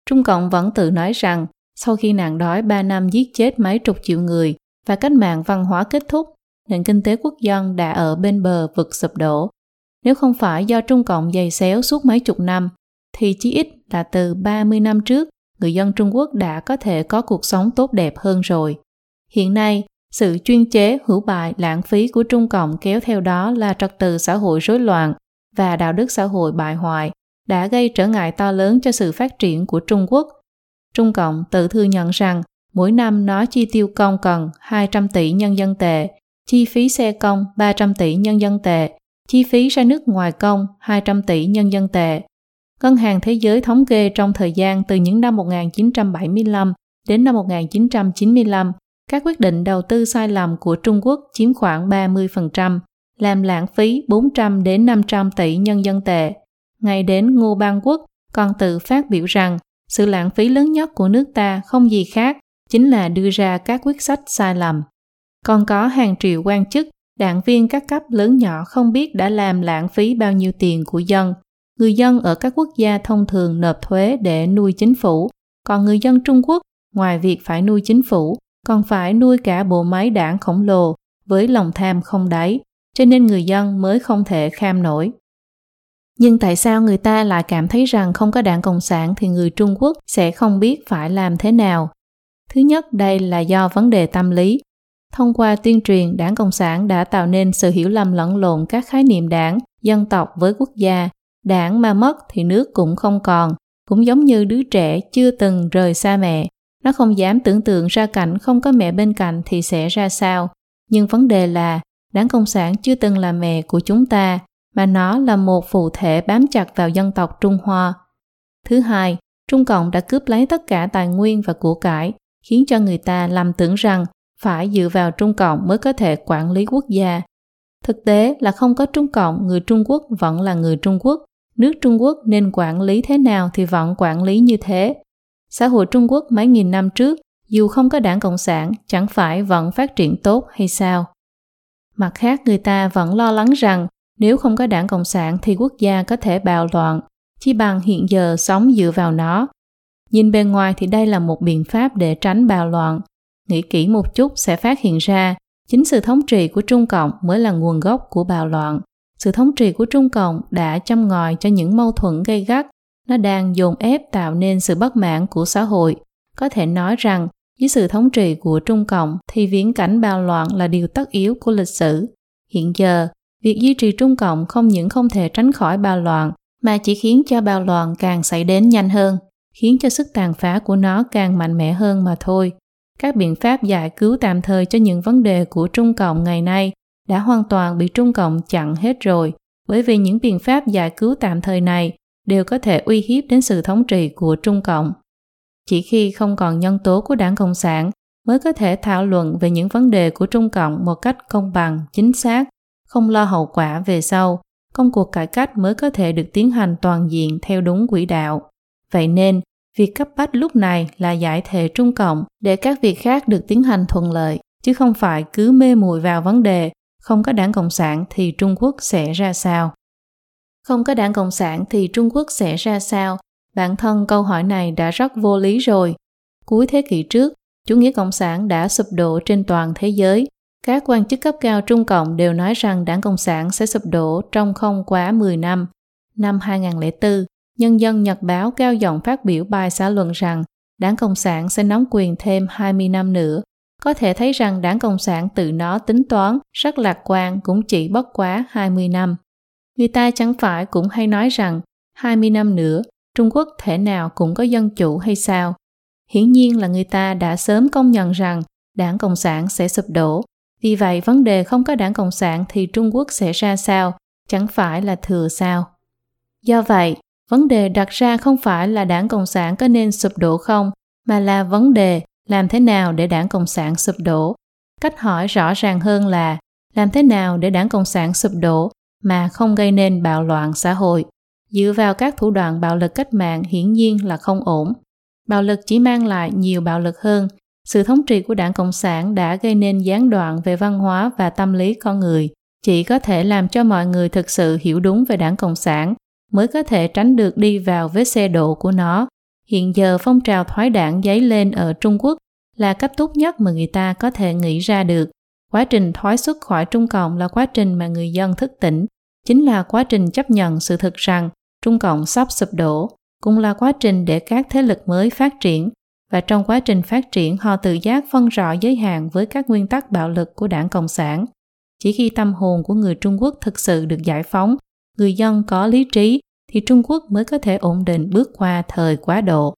Trung Cộng vẫn tự nói rằng sau khi nạn đói 3 năm giết chết mấy chục triệu người và cách mạng văn hóa kết thúc, nền kinh tế quốc dân đã ở bên bờ vực sụp đổ. Nếu không phải do Trung Cộng dày xéo suốt mấy chục năm, thì chí ít là từ 30 năm trước, người dân Trung Quốc đã có thể có cuộc sống tốt đẹp hơn rồi. Hiện nay, sự chuyên chế, hữu bại, lãng phí của Trung Cộng kéo theo đó là trật tự xã hội rối loạn và đạo đức xã hội bại hoại đã gây trở ngại to lớn cho sự phát triển của Trung Quốc. Trung Cộng tự thừa nhận rằng mỗi năm nó chi tiêu công cần 200 tỷ nhân dân tệ, chi phí xe công 300 tỷ nhân dân tệ, chi phí ra nước ngoài công 200 tỷ nhân dân tệ. Ngân hàng Thế giới thống kê trong thời gian từ những năm 1975 đến năm 1995 các quyết định đầu tư sai lầm của Trung Quốc chiếm khoảng 30%, làm lãng phí 400 đến 500 tỷ nhân dân tệ. Ngay đến Ngô Bang Quốc còn tự phát biểu rằng sự lãng phí lớn nhất của nước ta không gì khác chính là đưa ra các quyết sách sai lầm. Còn có hàng triệu quan chức, đảng viên các cấp lớn nhỏ không biết đã làm lãng phí bao nhiêu tiền của dân. Người dân ở các quốc gia thông thường nộp thuế để nuôi chính phủ, còn người dân Trung Quốc ngoài việc phải nuôi chính phủ còn phải nuôi cả bộ máy đảng khổng lồ với lòng tham không đáy, cho nên người dân mới không thể kham nổi. Nhưng tại sao người ta lại cảm thấy rằng không có đảng Cộng sản thì người Trung Quốc sẽ không biết phải làm thế nào? Thứ nhất, đây là do vấn đề tâm lý. Thông qua tuyên truyền, Đảng Cộng sản đã tạo nên sự hiểu lầm lẫn lộn các khái niệm đảng, dân tộc với quốc gia. Đảng mà mất thì nước cũng không còn, cũng giống như đứa trẻ chưa từng rời xa mẹ. Nó không dám tưởng tượng ra cảnh không có mẹ bên cạnh thì sẽ ra sao. Nhưng vấn đề là, Đảng Cộng sản chưa từng là mẹ của chúng ta, mà nó là một phụ thể bám chặt vào dân tộc Trung Hoa. Thứ hai, Trung Cộng đã cướp lấy tất cả tài nguyên và của cải, khiến cho người ta lầm tưởng rằng phải dựa vào Trung Cộng mới có thể quản lý quốc gia. Thực tế là không có Trung Cộng, người Trung Quốc vẫn là người Trung Quốc. Nước Trung Quốc nên quản lý thế nào thì vẫn quản lý như thế. Xã hội Trung Quốc mấy nghìn năm trước, dù không có đảng Cộng sản, chẳng phải vẫn phát triển tốt hay sao? Mặt khác, người ta vẫn lo lắng rằng nếu không có đảng Cộng sản thì quốc gia có thể bạo loạn, chỉ bằng hiện giờ sống dựa vào nó. Nhìn bề ngoài thì đây là một biện pháp để tránh bạo loạn. Nghĩ kỹ một chút sẽ phát hiện ra chính sự thống trị của Trung Cộng mới là nguồn gốc của bạo loạn. Sự thống trị của Trung Cộng đã châm ngòi cho những mâu thuẫn gây gắt. Nó đang dồn ép tạo nên sự bất mãn của xã hội. Có thể nói rằng dưới sự thống trị của Trung Cộng thì viễn cảnh bạo loạn là điều tất yếu của lịch sử. Hiện giờ, việc duy trì Trung Cộng không những không thể tránh khỏi bạo loạn mà chỉ khiến cho bạo loạn càng xảy đến nhanh hơn, khiến cho sức tàn phá của nó càng mạnh mẽ hơn mà thôi. Các biện pháp giải cứu tạm thời cho những vấn đề của Trung Cộng ngày nay đã hoàn toàn bị Trung Cộng chặn hết rồi, bởi vì những biện pháp giải cứu tạm thời này đều có thể uy hiếp đến sự thống trị của Trung Cộng. Chỉ khi không còn nhân tố của đảng Cộng sản mới có thể thảo luận về những vấn đề của Trung Cộng một cách công bằng, chính xác, không lo hậu quả về sau, công cuộc cải cách mới có thể được tiến hành toàn diện theo đúng quỹ đạo. Vậy nên, việc cấp bách lúc này là giải thể Trung Cộng để các việc khác được tiến hành thuận lợi, chứ không phải cứ mê muội vào vấn đề không có đảng Cộng sản thì Trung Quốc sẽ ra sao. Không có đảng Cộng sản thì Trung Quốc sẽ ra sao? Bản thân câu hỏi này đã rất vô lý rồi. Cuối thế kỷ trước, chủ nghĩa Cộng sản đã sụp đổ trên toàn thế giới các quan chức cấp cao Trung Cộng đều nói rằng đảng Cộng sản sẽ sụp đổ trong không quá 10 năm. Năm 2004, Nhân dân Nhật Báo cao giọng phát biểu bài xã luận rằng đảng Cộng sản sẽ nắm quyền thêm 20 năm nữa. Có thể thấy rằng đảng Cộng sản tự nó tính toán rất lạc quan cũng chỉ bất quá 20 năm. Người ta chẳng phải cũng hay nói rằng 20 năm nữa Trung Quốc thể nào cũng có dân chủ hay sao? Hiển nhiên là người ta đã sớm công nhận rằng đảng Cộng sản sẽ sụp đổ vì vậy, vấn đề không có đảng Cộng sản thì Trung Quốc sẽ ra sao, chẳng phải là thừa sao. Do vậy, vấn đề đặt ra không phải là đảng Cộng sản có nên sụp đổ không, mà là vấn đề làm thế nào để đảng Cộng sản sụp đổ. Cách hỏi rõ ràng hơn là làm thế nào để đảng Cộng sản sụp đổ mà không gây nên bạo loạn xã hội. Dựa vào các thủ đoạn bạo lực cách mạng hiển nhiên là không ổn. Bạo lực chỉ mang lại nhiều bạo lực hơn, sự thống trị của đảng Cộng sản đã gây nên gián đoạn về văn hóa và tâm lý con người, chỉ có thể làm cho mọi người thực sự hiểu đúng về đảng Cộng sản mới có thể tránh được đi vào vết xe độ của nó. Hiện giờ phong trào thoái đảng dấy lên ở Trung Quốc là cách tốt nhất mà người ta có thể nghĩ ra được. Quá trình thoái xuất khỏi Trung Cộng là quá trình mà người dân thức tỉnh, chính là quá trình chấp nhận sự thực rằng Trung Cộng sắp sụp đổ, cũng là quá trình để các thế lực mới phát triển và trong quá trình phát triển họ tự giác phân rõ giới hạn với các nguyên tắc bạo lực của đảng Cộng sản. Chỉ khi tâm hồn của người Trung Quốc thực sự được giải phóng, người dân có lý trí thì Trung Quốc mới có thể ổn định bước qua thời quá độ.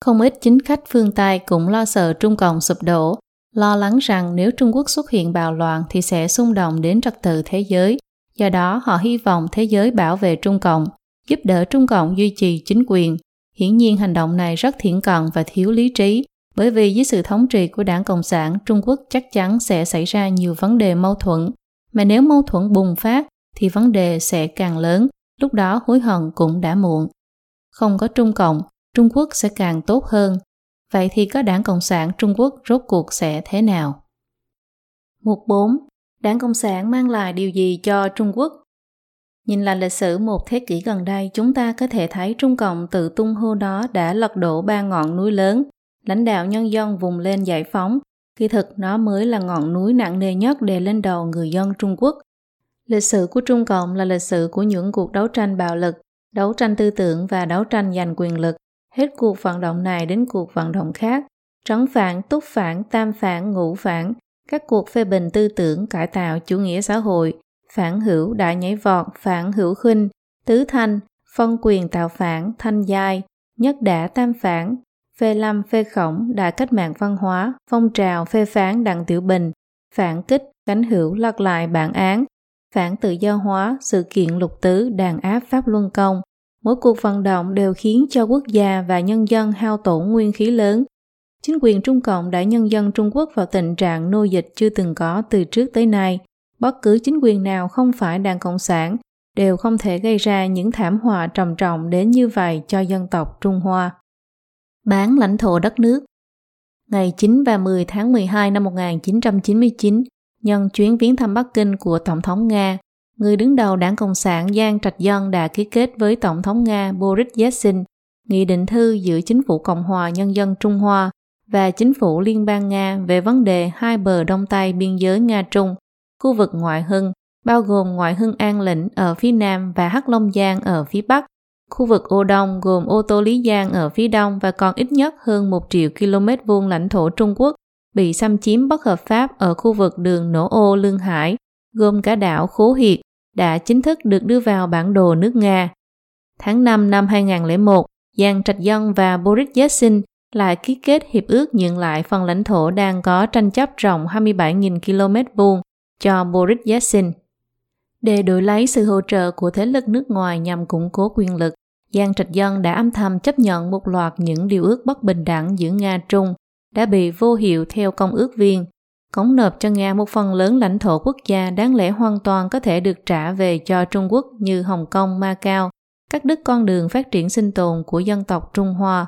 Không ít chính khách phương Tây cũng lo sợ Trung Cộng sụp đổ, lo lắng rằng nếu Trung Quốc xuất hiện bạo loạn thì sẽ xung động đến trật tự thế giới. Do đó họ hy vọng thế giới bảo vệ Trung Cộng, giúp đỡ Trung Cộng duy trì chính quyền, Hiển nhiên hành động này rất thiển cận và thiếu lý trí, bởi vì dưới sự thống trị của đảng Cộng sản, Trung Quốc chắc chắn sẽ xảy ra nhiều vấn đề mâu thuẫn. Mà nếu mâu thuẫn bùng phát, thì vấn đề sẽ càng lớn, lúc đó hối hận cũng đã muộn. Không có Trung Cộng, Trung Quốc sẽ càng tốt hơn. Vậy thì có đảng Cộng sản Trung Quốc rốt cuộc sẽ thế nào? Mục 4. Đảng Cộng sản mang lại điều gì cho Trung Quốc? Nhìn lại lịch sử một thế kỷ gần đây, chúng ta có thể thấy Trung Cộng tự tung hô đó đã lật đổ ba ngọn núi lớn, lãnh đạo nhân dân vùng lên giải phóng. Kỳ thực nó mới là ngọn núi nặng nề nhất đè lên đầu người dân Trung Quốc. Lịch sử của Trung Cộng là lịch sử của những cuộc đấu tranh bạo lực, đấu tranh tư tưởng và đấu tranh giành quyền lực. Hết cuộc vận động này đến cuộc vận động khác. Trấn phản, túc phản, tam phản, ngũ phản. các cuộc phê bình tư tưởng cải tạo chủ nghĩa xã hội, phản hữu đại nhảy vọt, phản hữu khinh, tứ thanh, phân quyền tạo phản, thanh giai, nhất đả tam phản, phê lâm phê khổng, đại cách mạng văn hóa, phong trào phê phán đặng tiểu bình, phản kích, cánh hữu lật lại bản án, phản tự do hóa, sự kiện lục tứ, đàn áp pháp luân công. Mỗi cuộc vận động đều khiến cho quốc gia và nhân dân hao tổn nguyên khí lớn. Chính quyền Trung Cộng đã nhân dân Trung Quốc vào tình trạng nô dịch chưa từng có từ trước tới nay. Bất cứ chính quyền nào không phải đảng Cộng sản đều không thể gây ra những thảm họa trầm trọng đến như vậy cho dân tộc Trung Hoa. Bán lãnh thổ đất nước Ngày 9 và 10 tháng 12 năm 1999, nhân chuyến viếng thăm Bắc Kinh của Tổng thống Nga, người đứng đầu đảng Cộng sản Giang Trạch Dân đã ký kết với Tổng thống Nga Boris Yeltsin nghị định thư giữa Chính phủ Cộng hòa Nhân dân Trung Hoa và Chính phủ Liên bang Nga về vấn đề hai bờ Đông Tây biên giới Nga-Trung, khu vực ngoại hưng, bao gồm ngoại hưng An Lĩnh ở phía Nam và Hắc Long Giang ở phía Bắc, khu vực Ô Đông gồm Ô Tô Lý Giang ở phía Đông và còn ít nhất hơn 1 triệu km vuông lãnh thổ Trung Quốc bị xâm chiếm bất hợp pháp ở khu vực đường Nổ Ô Lương Hải, gồm cả đảo Khố Hiệt, đã chính thức được đưa vào bản đồ nước Nga. Tháng 5 năm 2001, Giang Trạch Dân và Boris Yeltsin lại ký kết hiệp ước nhượng lại phần lãnh thổ đang có tranh chấp rộng 27.000 km vuông cho Boris Yeltsin. Để đổi lấy sự hỗ trợ của thế lực nước ngoài nhằm củng cố quyền lực, Giang Trạch Dân đã âm thầm chấp nhận một loạt những điều ước bất bình đẳng giữa Nga-Trung đã bị vô hiệu theo công ước viên, cống nộp cho Nga một phần lớn lãnh thổ quốc gia đáng lẽ hoàn toàn có thể được trả về cho Trung Quốc như Hồng Kông, Macau, các đứt con đường phát triển sinh tồn của dân tộc Trung Hoa.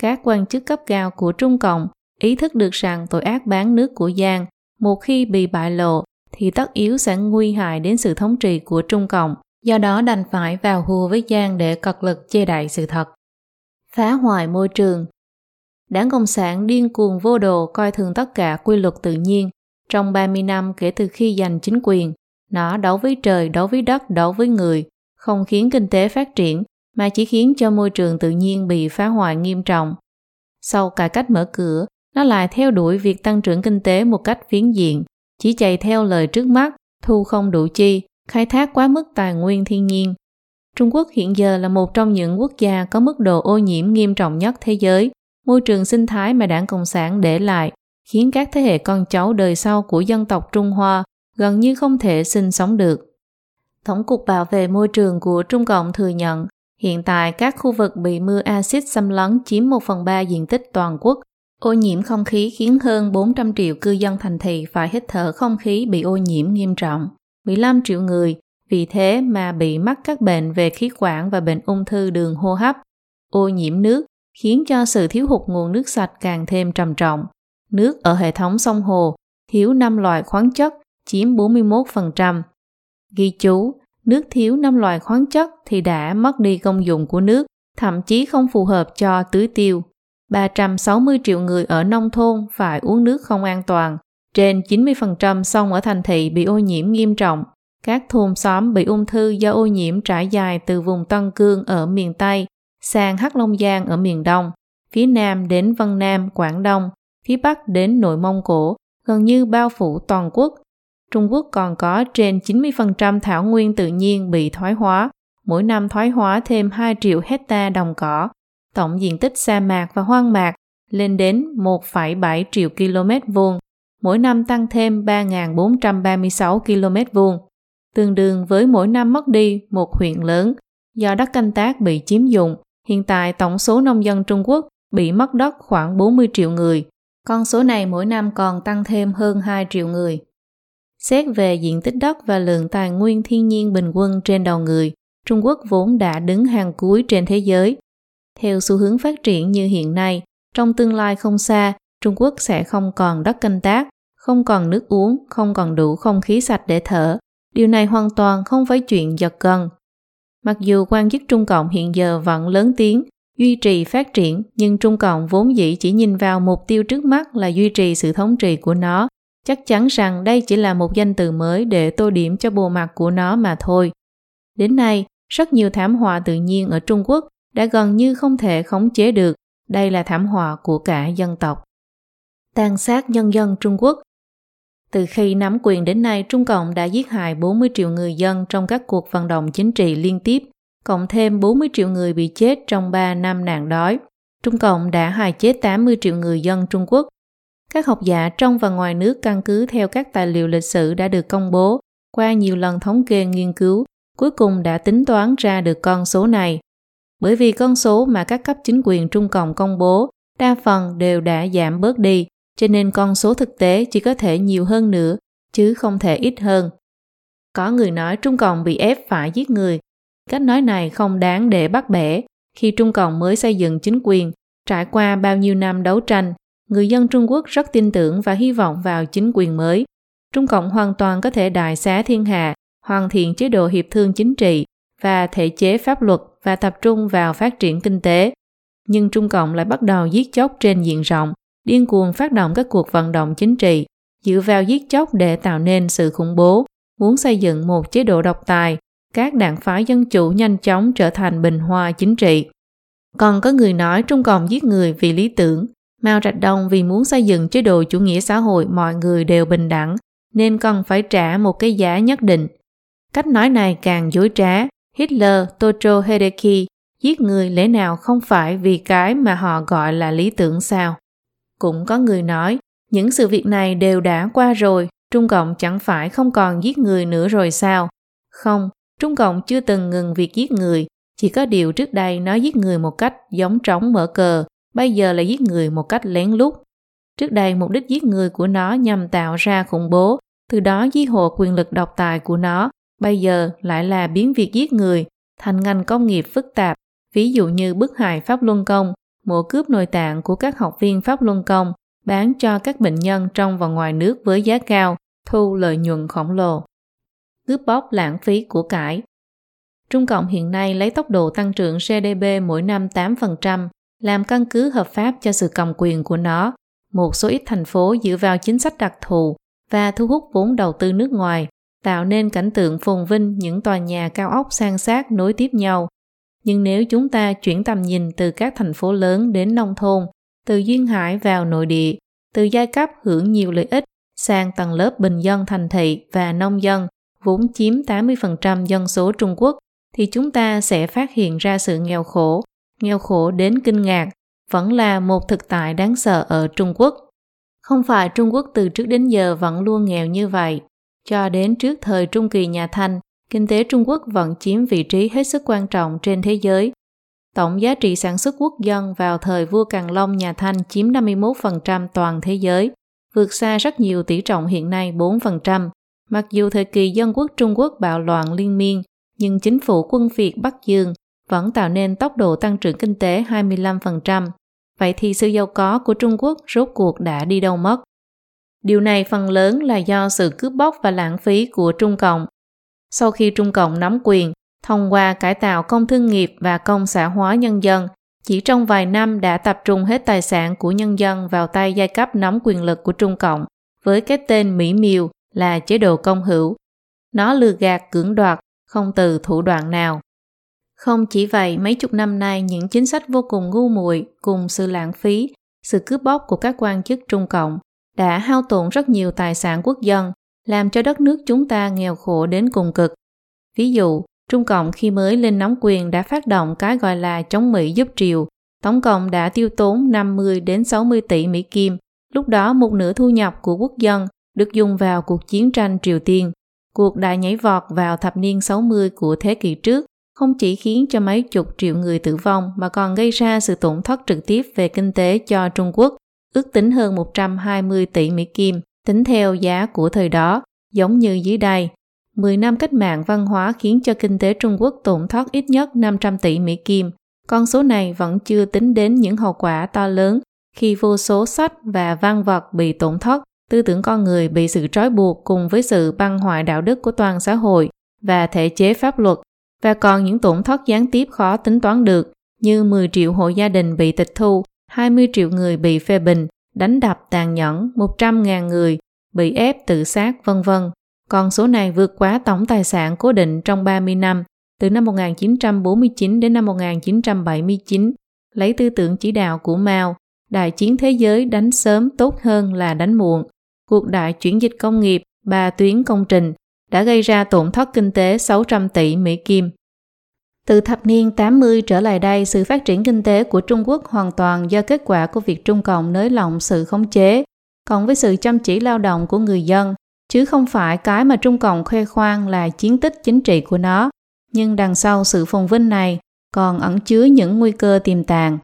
Các quan chức cấp cao của Trung Cộng ý thức được rằng tội ác bán nước của Giang một khi bị bại lộ thì tất yếu sẽ nguy hại đến sự thống trị của Trung Cộng, do đó đành phải vào hùa với Giang để cật lực che đậy sự thật. Phá hoại môi trường Đảng Cộng sản điên cuồng vô đồ coi thường tất cả quy luật tự nhiên. Trong 30 năm kể từ khi giành chính quyền, nó đấu với trời, đấu với đất, đấu với người, không khiến kinh tế phát triển, mà chỉ khiến cho môi trường tự nhiên bị phá hoại nghiêm trọng. Sau cải cách mở cửa, nó lại theo đuổi việc tăng trưởng kinh tế một cách phiến diện, chỉ chạy theo lời trước mắt, thu không đủ chi, khai thác quá mức tài nguyên thiên nhiên. Trung Quốc hiện giờ là một trong những quốc gia có mức độ ô nhiễm nghiêm trọng nhất thế giới. Môi trường sinh thái mà đảng Cộng sản để lại khiến các thế hệ con cháu đời sau của dân tộc Trung Hoa gần như không thể sinh sống được. Tổng cục Bảo vệ môi trường của Trung Cộng thừa nhận, hiện tại các khu vực bị mưa axit xâm lấn chiếm 1 phần 3 diện tích toàn quốc Ô nhiễm không khí khiến hơn 400 triệu cư dân thành thị phải hít thở không khí bị ô nhiễm nghiêm trọng. 15 triệu người, vì thế mà bị mắc các bệnh về khí quản và bệnh ung thư đường hô hấp. Ô nhiễm nước khiến cho sự thiếu hụt nguồn nước sạch càng thêm trầm trọng. Nước ở hệ thống sông hồ thiếu 5 loại khoáng chất chiếm 41%. Ghi chú, nước thiếu 5 loại khoáng chất thì đã mất đi công dụng của nước, thậm chí không phù hợp cho tưới tiêu. 360 triệu người ở nông thôn phải uống nước không an toàn. Trên 90% sông ở thành thị bị ô nhiễm nghiêm trọng. Các thôn xóm bị ung thư do ô nhiễm trải dài từ vùng Tân Cương ở miền Tây sang Hắc Long Giang ở miền Đông, phía Nam đến Vân Nam, Quảng Đông, phía Bắc đến Nội Mông Cổ, gần như bao phủ toàn quốc. Trung Quốc còn có trên 90% thảo nguyên tự nhiên bị thoái hóa, mỗi năm thoái hóa thêm 2 triệu hecta đồng cỏ, tổng diện tích sa mạc và hoang mạc lên đến 1,7 triệu km vuông, mỗi năm tăng thêm 3.436 km vuông, tương đương với mỗi năm mất đi một huyện lớn do đất canh tác bị chiếm dụng. Hiện tại tổng số nông dân Trung Quốc bị mất đất khoảng 40 triệu người. Con số này mỗi năm còn tăng thêm hơn 2 triệu người. Xét về diện tích đất và lượng tài nguyên thiên nhiên bình quân trên đầu người, Trung Quốc vốn đã đứng hàng cuối trên thế giới theo xu hướng phát triển như hiện nay, trong tương lai không xa, Trung Quốc sẽ không còn đất canh tác, không còn nước uống, không còn đủ không khí sạch để thở. Điều này hoàn toàn không phải chuyện giật gần Mặc dù quan chức Trung Cộng hiện giờ vẫn lớn tiếng, duy trì phát triển, nhưng Trung Cộng vốn dĩ chỉ nhìn vào mục tiêu trước mắt là duy trì sự thống trị của nó. Chắc chắn rằng đây chỉ là một danh từ mới để tô điểm cho bộ mặt của nó mà thôi. Đến nay, rất nhiều thảm họa tự nhiên ở Trung Quốc đã gần như không thể khống chế được. Đây là thảm họa của cả dân tộc. Tàn sát nhân dân Trung Quốc từ khi nắm quyền đến nay, Trung Cộng đã giết hại 40 triệu người dân trong các cuộc vận động chính trị liên tiếp, cộng thêm 40 triệu người bị chết trong 3 năm nạn đói. Trung Cộng đã hại chết 80 triệu người dân Trung Quốc. Các học giả trong và ngoài nước căn cứ theo các tài liệu lịch sử đã được công bố qua nhiều lần thống kê nghiên cứu, cuối cùng đã tính toán ra được con số này. Bởi vì con số mà các cấp chính quyền Trung Cộng công bố đa phần đều đã giảm bớt đi, cho nên con số thực tế chỉ có thể nhiều hơn nữa, chứ không thể ít hơn. Có người nói Trung Cộng bị ép phải giết người. Cách nói này không đáng để bắt bẻ. Khi Trung Cộng mới xây dựng chính quyền, trải qua bao nhiêu năm đấu tranh, người dân Trung Quốc rất tin tưởng và hy vọng vào chính quyền mới. Trung Cộng hoàn toàn có thể đại xá thiên hạ, hoàn thiện chế độ hiệp thương chính trị và thể chế pháp luật và tập trung vào phát triển kinh tế. Nhưng Trung Cộng lại bắt đầu giết chóc trên diện rộng, điên cuồng phát động các cuộc vận động chính trị, dựa vào giết chóc để tạo nên sự khủng bố, muốn xây dựng một chế độ độc tài, các đảng phái dân chủ nhanh chóng trở thành bình hoa chính trị. Còn có người nói Trung Cộng giết người vì lý tưởng, Mao Trạch Đông vì muốn xây dựng chế độ chủ nghĩa xã hội mọi người đều bình đẳng, nên cần phải trả một cái giá nhất định. Cách nói này càng dối trá, Hitler, Tojo Hideki giết người lẽ nào không phải vì cái mà họ gọi là lý tưởng sao? Cũng có người nói, những sự việc này đều đã qua rồi, Trung Cộng chẳng phải không còn giết người nữa rồi sao? Không, Trung Cộng chưa từng ngừng việc giết người, chỉ có điều trước đây nó giết người một cách giống trống mở cờ, bây giờ là giết người một cách lén lút. Trước đây mục đích giết người của nó nhằm tạo ra khủng bố, từ đó di hộ quyền lực độc tài của nó, bây giờ lại là biến việc giết người thành ngành công nghiệp phức tạp, ví dụ như bức hại Pháp Luân Công, mua cướp nội tạng của các học viên Pháp Luân Công, bán cho các bệnh nhân trong và ngoài nước với giá cao, thu lợi nhuận khổng lồ. Cướp bóc lãng phí của cải Trung Cộng hiện nay lấy tốc độ tăng trưởng GDP mỗi năm 8%, làm căn cứ hợp pháp cho sự cầm quyền của nó. Một số ít thành phố dựa vào chính sách đặc thù và thu hút vốn đầu tư nước ngoài, tạo nên cảnh tượng phồn vinh những tòa nhà cao ốc sang sát nối tiếp nhau. Nhưng nếu chúng ta chuyển tầm nhìn từ các thành phố lớn đến nông thôn, từ duyên hải vào nội địa, từ giai cấp hưởng nhiều lợi ích sang tầng lớp bình dân thành thị và nông dân, vốn chiếm 80% dân số Trung Quốc, thì chúng ta sẽ phát hiện ra sự nghèo khổ, nghèo khổ đến kinh ngạc, vẫn là một thực tại đáng sợ ở Trung Quốc. Không phải Trung Quốc từ trước đến giờ vẫn luôn nghèo như vậy. Cho đến trước thời Trung kỳ nhà Thanh, kinh tế Trung Quốc vẫn chiếm vị trí hết sức quan trọng trên thế giới. Tổng giá trị sản xuất quốc dân vào thời vua Càn Long nhà Thanh chiếm 51% toàn thế giới, vượt xa rất nhiều tỷ trọng hiện nay 4%. Mặc dù thời kỳ dân quốc Trung Quốc bạo loạn liên miên, nhưng chính phủ quân Việt Bắc Dương vẫn tạo nên tốc độ tăng trưởng kinh tế 25%. Vậy thì sự giàu có của Trung Quốc rốt cuộc đã đi đâu mất? Điều này phần lớn là do sự cướp bóc và lãng phí của Trung Cộng. Sau khi Trung Cộng nắm quyền, thông qua cải tạo công thương nghiệp và công xã hóa nhân dân, chỉ trong vài năm đã tập trung hết tài sản của nhân dân vào tay giai cấp nắm quyền lực của Trung Cộng với cái tên mỹ miều là chế độ công hữu. Nó lừa gạt cưỡng đoạt, không từ thủ đoạn nào. Không chỉ vậy, mấy chục năm nay những chính sách vô cùng ngu muội cùng sự lãng phí, sự cướp bóc của các quan chức Trung Cộng đã hao tổn rất nhiều tài sản quốc dân, làm cho đất nước chúng ta nghèo khổ đến cùng cực. Ví dụ, Trung Cộng khi mới lên nắm quyền đã phát động cái gọi là chống Mỹ giúp triều, tổng cộng đã tiêu tốn 50 đến 60 tỷ Mỹ Kim. Lúc đó một nửa thu nhập của quốc dân được dùng vào cuộc chiến tranh Triều Tiên. Cuộc đại nhảy vọt vào thập niên 60 của thế kỷ trước không chỉ khiến cho mấy chục triệu người tử vong mà còn gây ra sự tổn thất trực tiếp về kinh tế cho Trung Quốc, ước tính hơn 120 tỷ Mỹ Kim, tính theo giá của thời đó, giống như dưới đây. 10 năm cách mạng văn hóa khiến cho kinh tế Trung Quốc tổn thất ít nhất 500 tỷ Mỹ Kim. Con số này vẫn chưa tính đến những hậu quả to lớn khi vô số sách và văn vật bị tổn thất, tư tưởng con người bị sự trói buộc cùng với sự băng hoại đạo đức của toàn xã hội và thể chế pháp luật và còn những tổn thất gián tiếp khó tính toán được như 10 triệu hộ gia đình bị tịch thu, 20 triệu người bị phê bình, đánh đập tàn nhẫn, 100.000 người bị ép tự sát vân vân. Con số này vượt quá tổng tài sản cố định trong 30 năm, từ năm 1949 đến năm 1979, lấy tư tưởng chỉ đạo của Mao, đại chiến thế giới đánh sớm tốt hơn là đánh muộn. cuộc đại chuyển dịch công nghiệp, ba tuyến công trình đã gây ra tổn thất kinh tế 600 tỷ Mỹ Kim. Từ thập niên 80 trở lại đây, sự phát triển kinh tế của Trung Quốc hoàn toàn do kết quả của việc Trung Cộng nới lỏng sự khống chế, cộng với sự chăm chỉ lao động của người dân, chứ không phải cái mà Trung Cộng khoe khoang là chiến tích chính trị của nó. Nhưng đằng sau sự phồn vinh này còn ẩn chứa những nguy cơ tiềm tàng.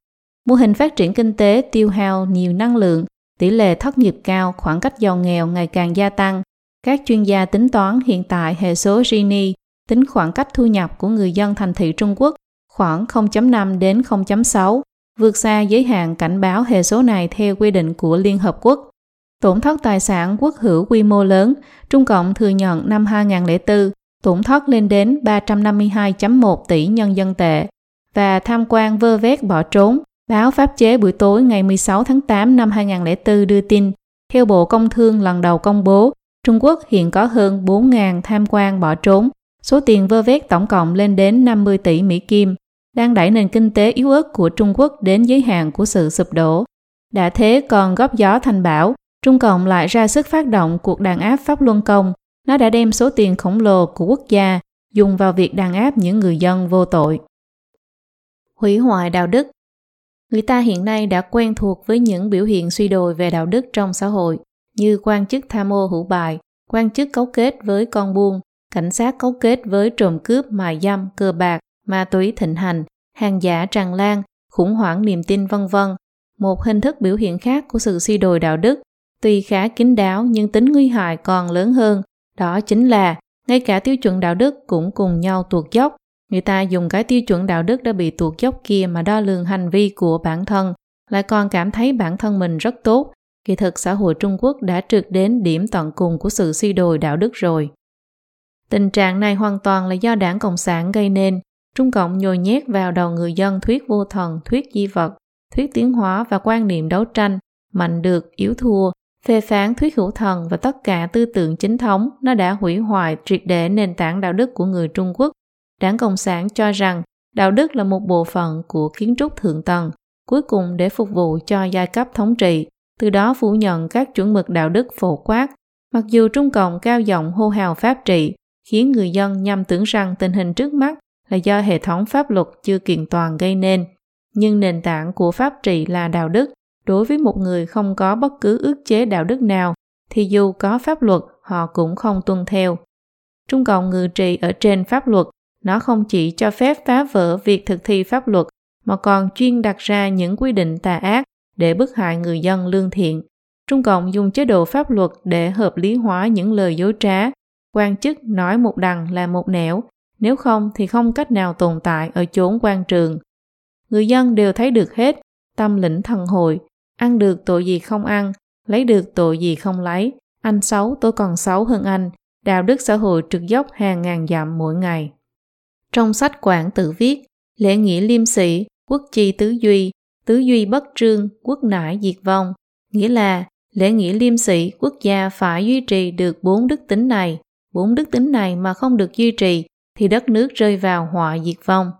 Mô hình phát triển kinh tế tiêu hao nhiều năng lượng, tỷ lệ thất nghiệp cao, khoảng cách giàu nghèo ngày càng gia tăng. Các chuyên gia tính toán hiện tại hệ số Gini tính khoảng cách thu nhập của người dân thành thị Trung Quốc khoảng 0.5 đến 0.6, vượt xa giới hạn cảnh báo hệ số này theo quy định của Liên Hợp Quốc. Tổn thất tài sản quốc hữu quy mô lớn, Trung Cộng thừa nhận năm 2004 tổn thất lên đến 352.1 tỷ nhân dân tệ và tham quan vơ vét bỏ trốn. Báo pháp chế buổi tối ngày 16 tháng 8 năm 2004 đưa tin, theo Bộ Công Thương lần đầu công bố, Trung Quốc hiện có hơn 4.000 tham quan bỏ trốn, số tiền vơ vét tổng cộng lên đến 50 tỷ Mỹ Kim, đang đẩy nền kinh tế yếu ớt của Trung Quốc đến giới hạn của sự sụp đổ. Đã thế còn góp gió thành bão, Trung Cộng lại ra sức phát động cuộc đàn áp Pháp Luân Công. Nó đã đem số tiền khổng lồ của quốc gia dùng vào việc đàn áp những người dân vô tội. Hủy hoại đạo đức Người ta hiện nay đã quen thuộc với những biểu hiện suy đồi về đạo đức trong xã hội, như quan chức tham ô hữu bài, quan chức cấu kết với con buôn, cảnh sát cấu kết với trộm cướp, mại dâm, cờ bạc, ma túy thịnh hành, hàng giả tràn lan, khủng hoảng niềm tin vân vân. Một hình thức biểu hiện khác của sự suy đồi đạo đức tuy khá kín đáo nhưng tính nguy hại còn lớn hơn. Đó chính là ngay cả tiêu chuẩn đạo đức cũng cùng nhau tuột dốc. Người ta dùng cái tiêu chuẩn đạo đức đã bị tuột dốc kia mà đo lường hành vi của bản thân, lại còn cảm thấy bản thân mình rất tốt. Kỳ thực xã hội Trung Quốc đã trượt đến điểm tận cùng của sự suy đồi đạo đức rồi. Tình trạng này hoàn toàn là do đảng Cộng sản gây nên. Trung Cộng nhồi nhét vào đầu người dân thuyết vô thần, thuyết di vật, thuyết tiến hóa và quan niệm đấu tranh, mạnh được, yếu thua, phê phán thuyết hữu thần và tất cả tư tưởng chính thống nó đã hủy hoại triệt để nền tảng đạo đức của người Trung Quốc. Đảng Cộng sản cho rằng đạo đức là một bộ phận của kiến trúc thượng tầng, cuối cùng để phục vụ cho giai cấp thống trị, từ đó phủ nhận các chuẩn mực đạo đức phổ quát. Mặc dù Trung Cộng cao giọng hô hào pháp trị, khiến người dân nhầm tưởng rằng tình hình trước mắt là do hệ thống pháp luật chưa kiện toàn gây nên, nhưng nền tảng của pháp trị là đạo đức. Đối với một người không có bất cứ ước chế đạo đức nào thì dù có pháp luật họ cũng không tuân theo. Trung cộng ngự trị ở trên pháp luật nó không chỉ cho phép phá vỡ việc thực thi pháp luật mà còn chuyên đặt ra những quy định tà ác để bức hại người dân lương thiện. Trung cộng dùng chế độ pháp luật để hợp lý hóa những lời dối trá quan chức nói một đằng là một nẻo nếu không thì không cách nào tồn tại ở chốn quan trường. Người dân đều thấy được hết tâm lĩnh thần hội ăn được tội gì không ăn, lấy được tội gì không lấy, anh xấu tôi còn xấu hơn anh, đạo đức xã hội trực dốc hàng ngàn dặm mỗi ngày. Trong sách quản tự viết, lễ nghĩa liêm sĩ, quốc chi tứ duy, tứ duy bất trương, quốc nải diệt vong, nghĩa là lễ nghĩa liêm sĩ quốc gia phải duy trì được bốn đức tính này, bốn đức tính này mà không được duy trì thì đất nước rơi vào họa diệt vong.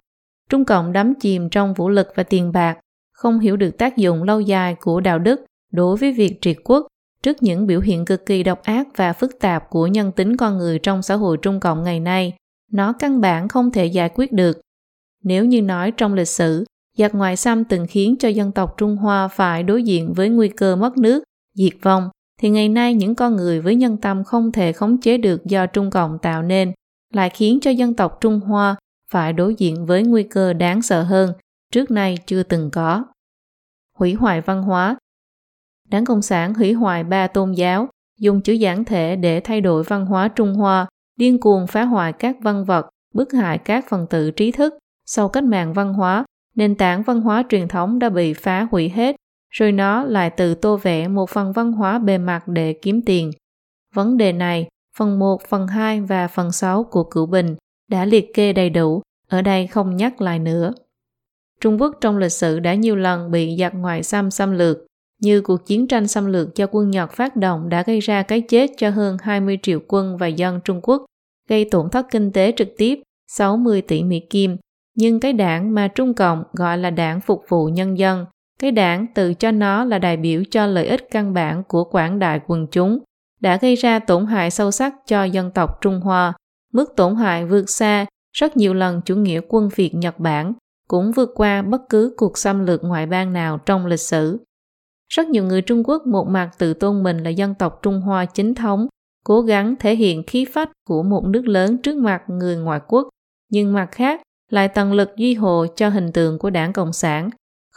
Trung Cộng đắm chìm trong vũ lực và tiền bạc, không hiểu được tác dụng lâu dài của đạo đức đối với việc triệt quốc trước những biểu hiện cực kỳ độc ác và phức tạp của nhân tính con người trong xã hội Trung Cộng ngày nay, nó căn bản không thể giải quyết được. Nếu như nói trong lịch sử, giặc ngoại xâm từng khiến cho dân tộc Trung Hoa phải đối diện với nguy cơ mất nước, diệt vong, thì ngày nay những con người với nhân tâm không thể khống chế được do Trung Cộng tạo nên, lại khiến cho dân tộc Trung Hoa phải đối diện với nguy cơ đáng sợ hơn, trước nay chưa từng có hủy hoại văn hóa. Đảng Cộng sản hủy hoại ba tôn giáo, dùng chữ giản thể để thay đổi văn hóa Trung Hoa, điên cuồng phá hoại các văn vật, bức hại các phần tử trí thức. Sau cách mạng văn hóa, nền tảng văn hóa truyền thống đã bị phá hủy hết, rồi nó lại tự tô vẽ một phần văn hóa bề mặt để kiếm tiền. Vấn đề này, phần 1, phần 2 và phần 6 của Cửu Bình đã liệt kê đầy đủ, ở đây không nhắc lại nữa. Trung Quốc trong lịch sử đã nhiều lần bị giặc ngoại xâm xâm lược, như cuộc chiến tranh xâm lược do quân Nhật phát động đã gây ra cái chết cho hơn 20 triệu quân và dân Trung Quốc, gây tổn thất kinh tế trực tiếp 60 tỷ Mỹ Kim. Nhưng cái đảng mà Trung Cộng gọi là đảng phục vụ nhân dân, cái đảng tự cho nó là đại biểu cho lợi ích căn bản của quảng đại quần chúng, đã gây ra tổn hại sâu sắc cho dân tộc Trung Hoa. Mức tổn hại vượt xa rất nhiều lần chủ nghĩa quân Việt Nhật Bản, cũng vượt qua bất cứ cuộc xâm lược ngoại bang nào trong lịch sử. Rất nhiều người Trung Quốc một mặt tự tôn mình là dân tộc Trung Hoa chính thống, cố gắng thể hiện khí phách của một nước lớn trước mặt người ngoại quốc, nhưng mặt khác lại tận lực duy hộ cho hình tượng của đảng Cộng sản,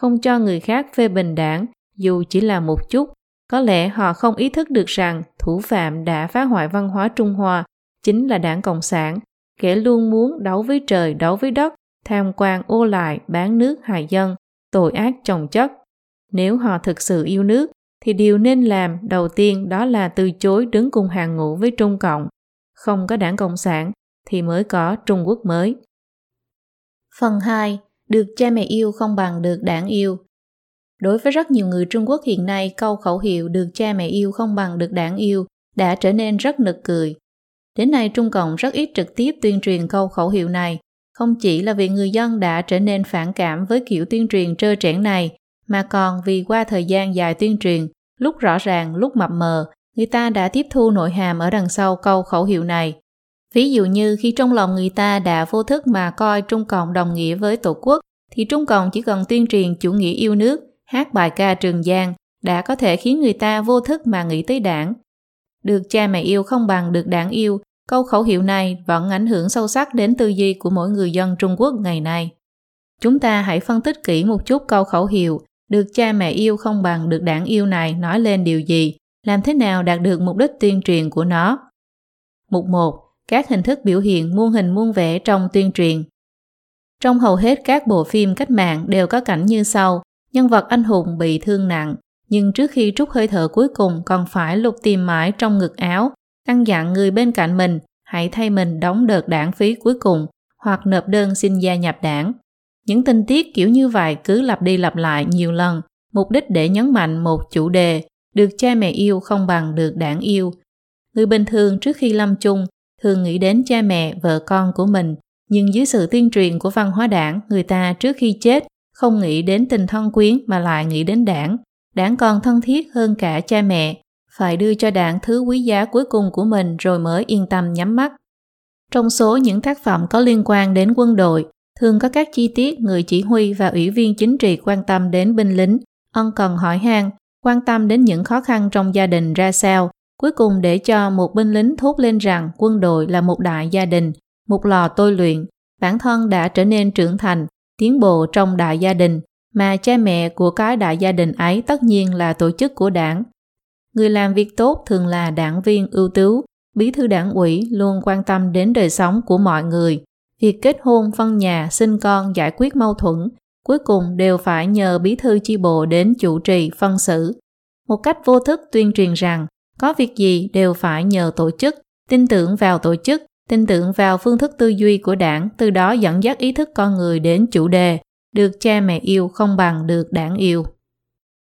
không cho người khác phê bình đảng dù chỉ là một chút. Có lẽ họ không ý thức được rằng thủ phạm đã phá hoại văn hóa Trung Hoa chính là đảng Cộng sản, kẻ luôn muốn đấu với trời đấu với đất, tham quan ô lại, bán nước hại dân, tội ác chồng chất. Nếu họ thực sự yêu nước, thì điều nên làm đầu tiên đó là từ chối đứng cùng hàng ngũ với Trung Cộng. Không có đảng Cộng sản thì mới có Trung Quốc mới. Phần 2. Được cha mẹ yêu không bằng được đảng yêu. Đối với rất nhiều người Trung Quốc hiện nay, câu khẩu hiệu được cha mẹ yêu không bằng được đảng yêu đã trở nên rất nực cười. Đến nay Trung Cộng rất ít trực tiếp tuyên truyền câu khẩu hiệu này, không chỉ là vì người dân đã trở nên phản cảm với kiểu tuyên truyền trơ trẽn này, mà còn vì qua thời gian dài tuyên truyền, lúc rõ ràng, lúc mập mờ, người ta đã tiếp thu nội hàm ở đằng sau câu khẩu hiệu này. Ví dụ như khi trong lòng người ta đã vô thức mà coi Trung Cộng đồng nghĩa với Tổ quốc, thì Trung Cộng chỉ cần tuyên truyền chủ nghĩa yêu nước, hát bài ca Trường Giang đã có thể khiến người ta vô thức mà nghĩ tới đảng. Được cha mẹ yêu không bằng được đảng yêu, câu khẩu hiệu này vẫn ảnh hưởng sâu sắc đến tư duy của mỗi người dân Trung Quốc ngày nay. Chúng ta hãy phân tích kỹ một chút câu khẩu hiệu được cha mẹ yêu không bằng được đảng yêu này nói lên điều gì, làm thế nào đạt được mục đích tuyên truyền của nó. Mục 1. Các hình thức biểu hiện muôn hình muôn vẻ trong tuyên truyền. Trong hầu hết các bộ phim cách mạng đều có cảnh như sau, nhân vật anh hùng bị thương nặng, nhưng trước khi trút hơi thở cuối cùng còn phải lục tìm mãi trong ngực áo, căn dặn người bên cạnh mình hãy thay mình đóng đợt đảng phí cuối cùng hoặc nộp đơn xin gia nhập đảng. Những tình tiết kiểu như vậy cứ lặp đi lặp lại nhiều lần, mục đích để nhấn mạnh một chủ đề, được cha mẹ yêu không bằng được đảng yêu. Người bình thường trước khi lâm chung thường nghĩ đến cha mẹ, vợ con của mình, nhưng dưới sự tuyên truyền của văn hóa đảng, người ta trước khi chết không nghĩ đến tình thân quyến mà lại nghĩ đến đảng. Đảng còn thân thiết hơn cả cha mẹ, phải đưa cho đảng thứ quý giá cuối cùng của mình rồi mới yên tâm nhắm mắt. Trong số những tác phẩm có liên quan đến quân đội, thường có các chi tiết người chỉ huy và ủy viên chính trị quan tâm đến binh lính, ân cần hỏi han, quan tâm đến những khó khăn trong gia đình ra sao, cuối cùng để cho một binh lính thốt lên rằng quân đội là một đại gia đình, một lò tôi luyện, bản thân đã trở nên trưởng thành, tiến bộ trong đại gia đình, mà cha mẹ của cái đại gia đình ấy tất nhiên là tổ chức của đảng. Người làm việc tốt thường là đảng viên ưu tú, bí thư đảng ủy luôn quan tâm đến đời sống của mọi người, việc kết hôn, phân nhà, sinh con, giải quyết mâu thuẫn, cuối cùng đều phải nhờ bí thư chi bộ đến chủ trì, phân xử. Một cách vô thức tuyên truyền rằng có việc gì đều phải nhờ tổ chức, tin tưởng vào tổ chức, tin tưởng vào phương thức tư duy của đảng, từ đó dẫn dắt ý thức con người đến chủ đề, được cha mẹ yêu không bằng được đảng yêu.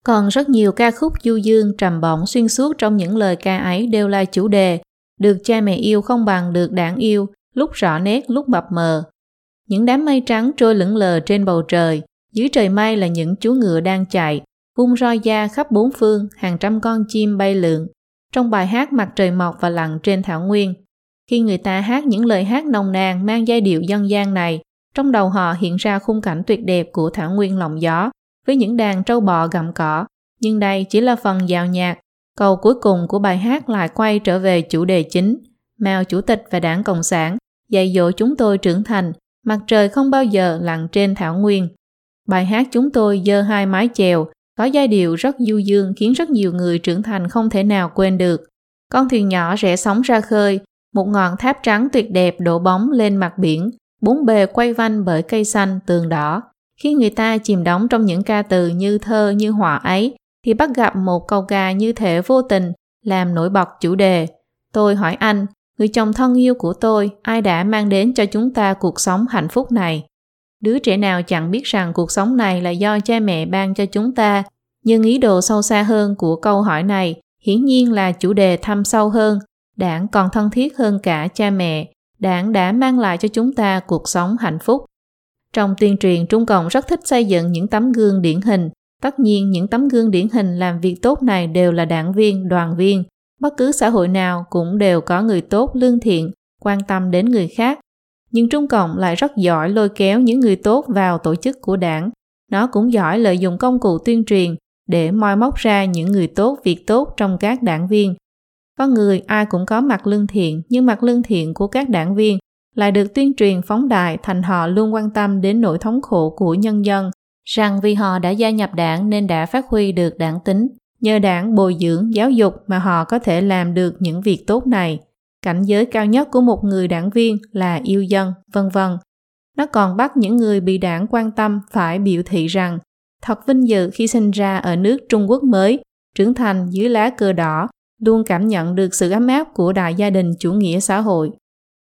Còn rất nhiều ca khúc du dương trầm bổng xuyên suốt trong những lời ca ấy đều là chủ đề, được cha mẹ yêu không bằng được đảng yêu, lúc rõ nét lúc mập mờ. Những đám mây trắng trôi lững lờ trên bầu trời, dưới trời mây là những chú ngựa đang chạy, vung roi da khắp bốn phương, hàng trăm con chim bay lượn. Trong bài hát Mặt trời mọc và lặn trên thảo nguyên, khi người ta hát những lời hát nồng nàn mang giai điệu dân gian này, trong đầu họ hiện ra khung cảnh tuyệt đẹp của thảo nguyên lòng gió, với những đàn trâu bò gặm cỏ. Nhưng đây chỉ là phần dạo nhạc. Câu cuối cùng của bài hát lại quay trở về chủ đề chính, Mao Chủ tịch và Đảng Cộng sản dạy dỗ chúng tôi trưởng thành, mặt trời không bao giờ lặn trên thảo nguyên. Bài hát chúng tôi dơ hai mái chèo, có giai điệu rất du dương khiến rất nhiều người trưởng thành không thể nào quên được. Con thuyền nhỏ rẽ sóng ra khơi, một ngọn tháp trắng tuyệt đẹp đổ bóng lên mặt biển, bốn bề quay vanh bởi cây xanh tường đỏ. Khi người ta chìm đóng trong những ca từ như thơ như họa ấy, thì bắt gặp một câu ca như thể vô tình làm nổi bật chủ đề. Tôi hỏi anh, người chồng thân yêu của tôi, ai đã mang đến cho chúng ta cuộc sống hạnh phúc này? Đứa trẻ nào chẳng biết rằng cuộc sống này là do cha mẹ ban cho chúng ta, nhưng ý đồ sâu xa hơn của câu hỏi này hiển nhiên là chủ đề thâm sâu hơn, đảng còn thân thiết hơn cả cha mẹ, đảng đã mang lại cho chúng ta cuộc sống hạnh phúc. Trong tuyên truyền, Trung Cộng rất thích xây dựng những tấm gương điển hình. Tất nhiên, những tấm gương điển hình làm việc tốt này đều là đảng viên, đoàn viên, Bất cứ xã hội nào cũng đều có người tốt lương thiện, quan tâm đến người khác. Nhưng Trung Cộng lại rất giỏi lôi kéo những người tốt vào tổ chức của đảng. Nó cũng giỏi lợi dụng công cụ tuyên truyền để moi móc ra những người tốt việc tốt trong các đảng viên. Có người ai cũng có mặt lương thiện, nhưng mặt lương thiện của các đảng viên lại được tuyên truyền phóng đại thành họ luôn quan tâm đến nỗi thống khổ của nhân dân, rằng vì họ đã gia nhập đảng nên đã phát huy được đảng tính. Nhờ đảng bồi dưỡng, giáo dục mà họ có thể làm được những việc tốt này. Cảnh giới cao nhất của một người đảng viên là yêu dân, vân vân. Nó còn bắt những người bị đảng quan tâm phải biểu thị rằng thật vinh dự khi sinh ra ở nước Trung Quốc mới, trưởng thành dưới lá cờ đỏ, luôn cảm nhận được sự ấm áp của đại gia đình chủ nghĩa xã hội.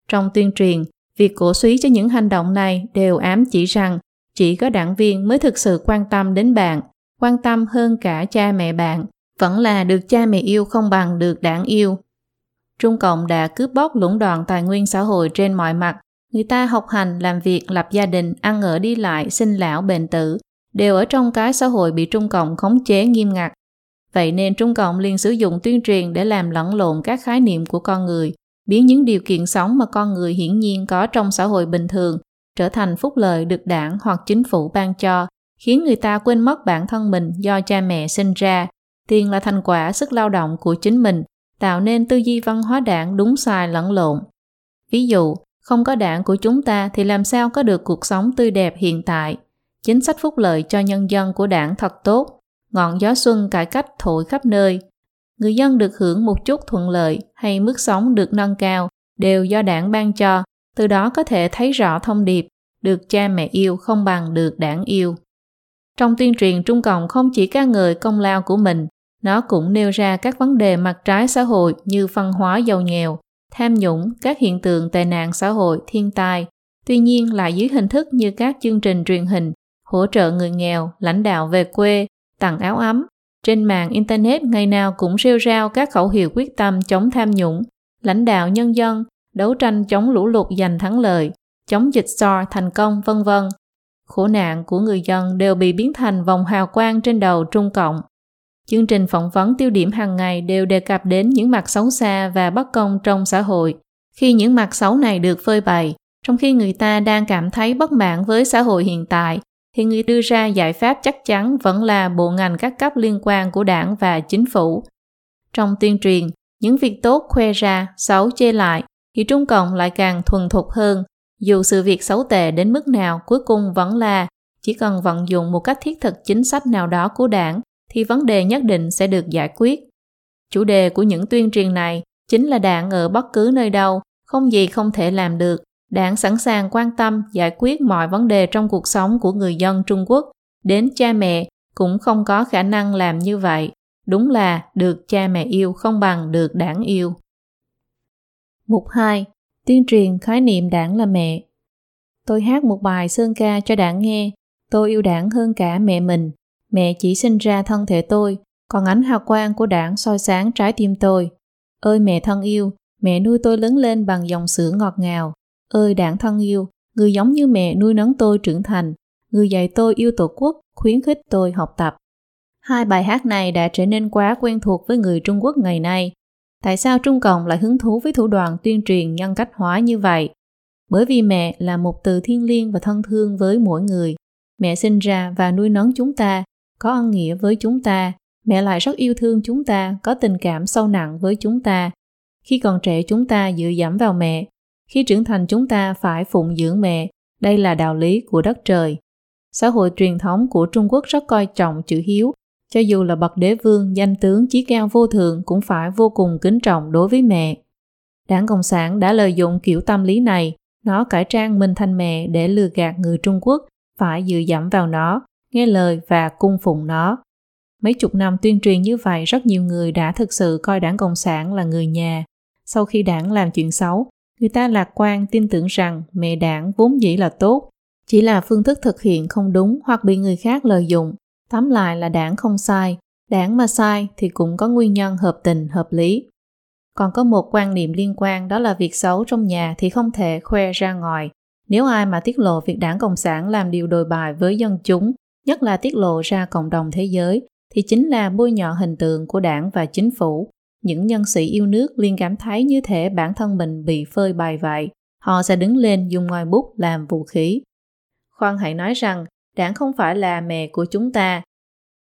Trong tuyên truyền, việc cổ suý cho những hành động này đều ám chỉ rằng chỉ có đảng viên mới thực sự quan tâm đến bạn, quan tâm hơn cả cha mẹ bạn, vẫn là được cha mẹ yêu không bằng được đảng yêu. Trung Cộng đã cướp bóc lũng đoạn tài nguyên xã hội trên mọi mặt. Người ta học hành, làm việc, lập gia đình, ăn ở đi lại, sinh lão, bệnh tử, đều ở trong cái xã hội bị Trung Cộng khống chế nghiêm ngặt. Vậy nên Trung Cộng liền sử dụng tuyên truyền để làm lẫn lộn các khái niệm của con người, biến những điều kiện sống mà con người hiển nhiên có trong xã hội bình thường trở thành phúc lợi được đảng hoặc chính phủ ban cho, khiến người ta quên mất bản thân mình do cha mẹ sinh ra. Tiền là thành quả sức lao động của chính mình, tạo nên tư duy văn hóa đảng đúng sai lẫn lộn. Ví dụ, không có đảng của chúng ta thì làm sao có được cuộc sống tươi đẹp hiện tại. Chính sách phúc lợi cho nhân dân của đảng thật tốt, ngọn gió xuân cải cách thổi khắp nơi. Người dân được hưởng một chút thuận lợi hay mức sống được nâng cao đều do đảng ban cho, từ đó có thể thấy rõ thông điệp được cha mẹ yêu không bằng được đảng yêu. Trong tuyên truyền Trung Cộng không chỉ ca ngợi công lao của mình, nó cũng nêu ra các vấn đề mặt trái xã hội như phân hóa giàu nghèo, tham nhũng, các hiện tượng tệ nạn xã hội, thiên tai, tuy nhiên lại dưới hình thức như các chương trình truyền hình, hỗ trợ người nghèo, lãnh đạo về quê, tặng áo ấm. Trên mạng Internet ngày nào cũng rêu rao các khẩu hiệu quyết tâm chống tham nhũng, lãnh đạo nhân dân, đấu tranh chống lũ lụt giành thắng lợi, chống dịch SARS thành công, vân vân. Khổ nạn của người dân đều bị biến thành vòng hào quang trên đầu Trung Cộng. Chương trình phỏng vấn tiêu điểm hàng ngày đều đề cập đến những mặt xấu xa và bất công trong xã hội. Khi những mặt xấu này được phơi bày, trong khi người ta đang cảm thấy bất mãn với xã hội hiện tại, thì người đưa ra giải pháp chắc chắn vẫn là bộ ngành các cấp liên quan của đảng và chính phủ. Trong tuyên truyền, những việc tốt khoe ra, xấu chê lại, thì Trung Cộng lại càng thuần thục hơn. Dù sự việc xấu tệ đến mức nào, cuối cùng vẫn là chỉ cần vận dụng một cách thiết thực chính sách nào đó của đảng thì vấn đề nhất định sẽ được giải quyết. Chủ đề của những tuyên truyền này chính là đảng ở bất cứ nơi đâu, không gì không thể làm được. Đảng sẵn sàng quan tâm giải quyết mọi vấn đề trong cuộc sống của người dân Trung Quốc, đến cha mẹ cũng không có khả năng làm như vậy. Đúng là được cha mẹ yêu không bằng được đảng yêu. Mục 2. Tuyên truyền khái niệm đảng là mẹ. Tôi hát một bài sơn ca cho đảng nghe. Tôi yêu đảng hơn cả mẹ mình. Mẹ chỉ sinh ra thân thể tôi, còn ánh hào quang của đảng soi sáng trái tim tôi. Ơi mẹ thân yêu, mẹ nuôi tôi lớn lên bằng dòng sữa ngọt ngào. Ơi đảng thân yêu, người giống như mẹ nuôi nấng tôi trưởng thành, người dạy tôi yêu tổ quốc, khuyến khích tôi học tập. Hai bài hát này đã trở nên quá quen thuộc với người Trung Quốc ngày nay. Tại sao Trung Cộng lại hứng thú với thủ đoạn tuyên truyền nhân cách hóa như vậy? Bởi vì mẹ là một từ thiên liêng và thân thương với mỗi người. Mẹ sinh ra và nuôi nấng chúng ta, có ân nghĩa với chúng ta. Mẹ lại rất yêu thương chúng ta, có tình cảm sâu nặng với chúng ta. Khi còn trẻ chúng ta dựa dẫm vào mẹ. Khi trưởng thành chúng ta phải phụng dưỡng mẹ. Đây là đạo lý của đất trời. Xã hội truyền thống của Trung Quốc rất coi trọng chữ hiếu cho dù là bậc đế vương, danh tướng chí cao vô thượng cũng phải vô cùng kính trọng đối với mẹ. Đảng Cộng sản đã lợi dụng kiểu tâm lý này, nó cải trang mình thành mẹ để lừa gạt người Trung Quốc phải dựa dẫm vào nó, nghe lời và cung phụng nó. Mấy chục năm tuyên truyền như vậy rất nhiều người đã thực sự coi đảng Cộng sản là người nhà. Sau khi đảng làm chuyện xấu, người ta lạc quan tin tưởng rằng mẹ đảng vốn dĩ là tốt, chỉ là phương thức thực hiện không đúng hoặc bị người khác lợi dụng Tóm lại là đảng không sai, đảng mà sai thì cũng có nguyên nhân hợp tình, hợp lý. Còn có một quan niệm liên quan đó là việc xấu trong nhà thì không thể khoe ra ngoài. Nếu ai mà tiết lộ việc đảng Cộng sản làm điều đồi bài với dân chúng, nhất là tiết lộ ra cộng đồng thế giới, thì chính là bôi nhọ hình tượng của đảng và chính phủ. những nhân sĩ yêu nước liên cảm thấy như thể bản thân mình bị phơi bày vậy. Họ sẽ đứng lên dùng ngòi bút làm vũ khí. Khoan hãy nói rằng đảng không phải là mẹ của chúng ta.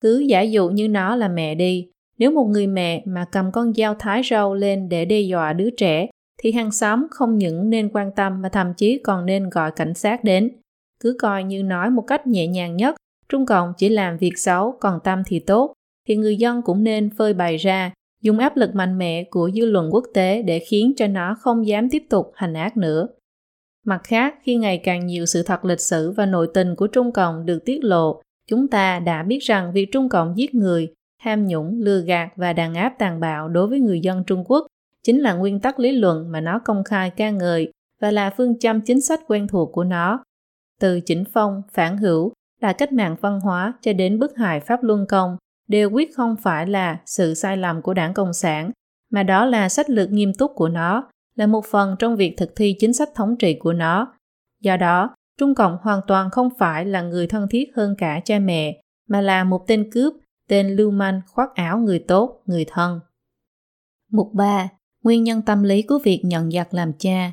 Cứ giả dụ như nó là mẹ đi. Nếu một người mẹ mà cầm con dao thái rau lên để đe dọa đứa trẻ, thì hàng xóm không những nên quan tâm mà thậm chí còn nên gọi cảnh sát đến. Cứ coi như nói một cách nhẹ nhàng nhất, Trung Cộng chỉ làm việc xấu, còn tâm thì tốt, thì người dân cũng nên phơi bày ra, dùng áp lực mạnh mẽ của dư luận quốc tế để khiến cho nó không dám tiếp tục hành ác nữa. Mặt khác, khi ngày càng nhiều sự thật lịch sử và nội tình của Trung Cộng được tiết lộ, chúng ta đã biết rằng việc Trung Cộng giết người, ham nhũng, lừa gạt và đàn áp tàn bạo đối với người dân Trung Quốc chính là nguyên tắc lý luận mà nó công khai ca ngợi và là phương châm chính sách quen thuộc của nó. Từ chỉnh phong, phản hữu, là cách mạng văn hóa cho đến bức hại Pháp Luân Công đều quyết không phải là sự sai lầm của đảng Cộng sản, mà đó là sách lược nghiêm túc của nó, là một phần trong việc thực thi chính sách thống trị của nó. Do đó, Trung Cộng hoàn toàn không phải là người thân thiết hơn cả cha mẹ, mà là một tên cướp, tên lưu manh khoác áo người tốt, người thân. Mục 3. Nguyên nhân tâm lý của việc nhận giặc làm cha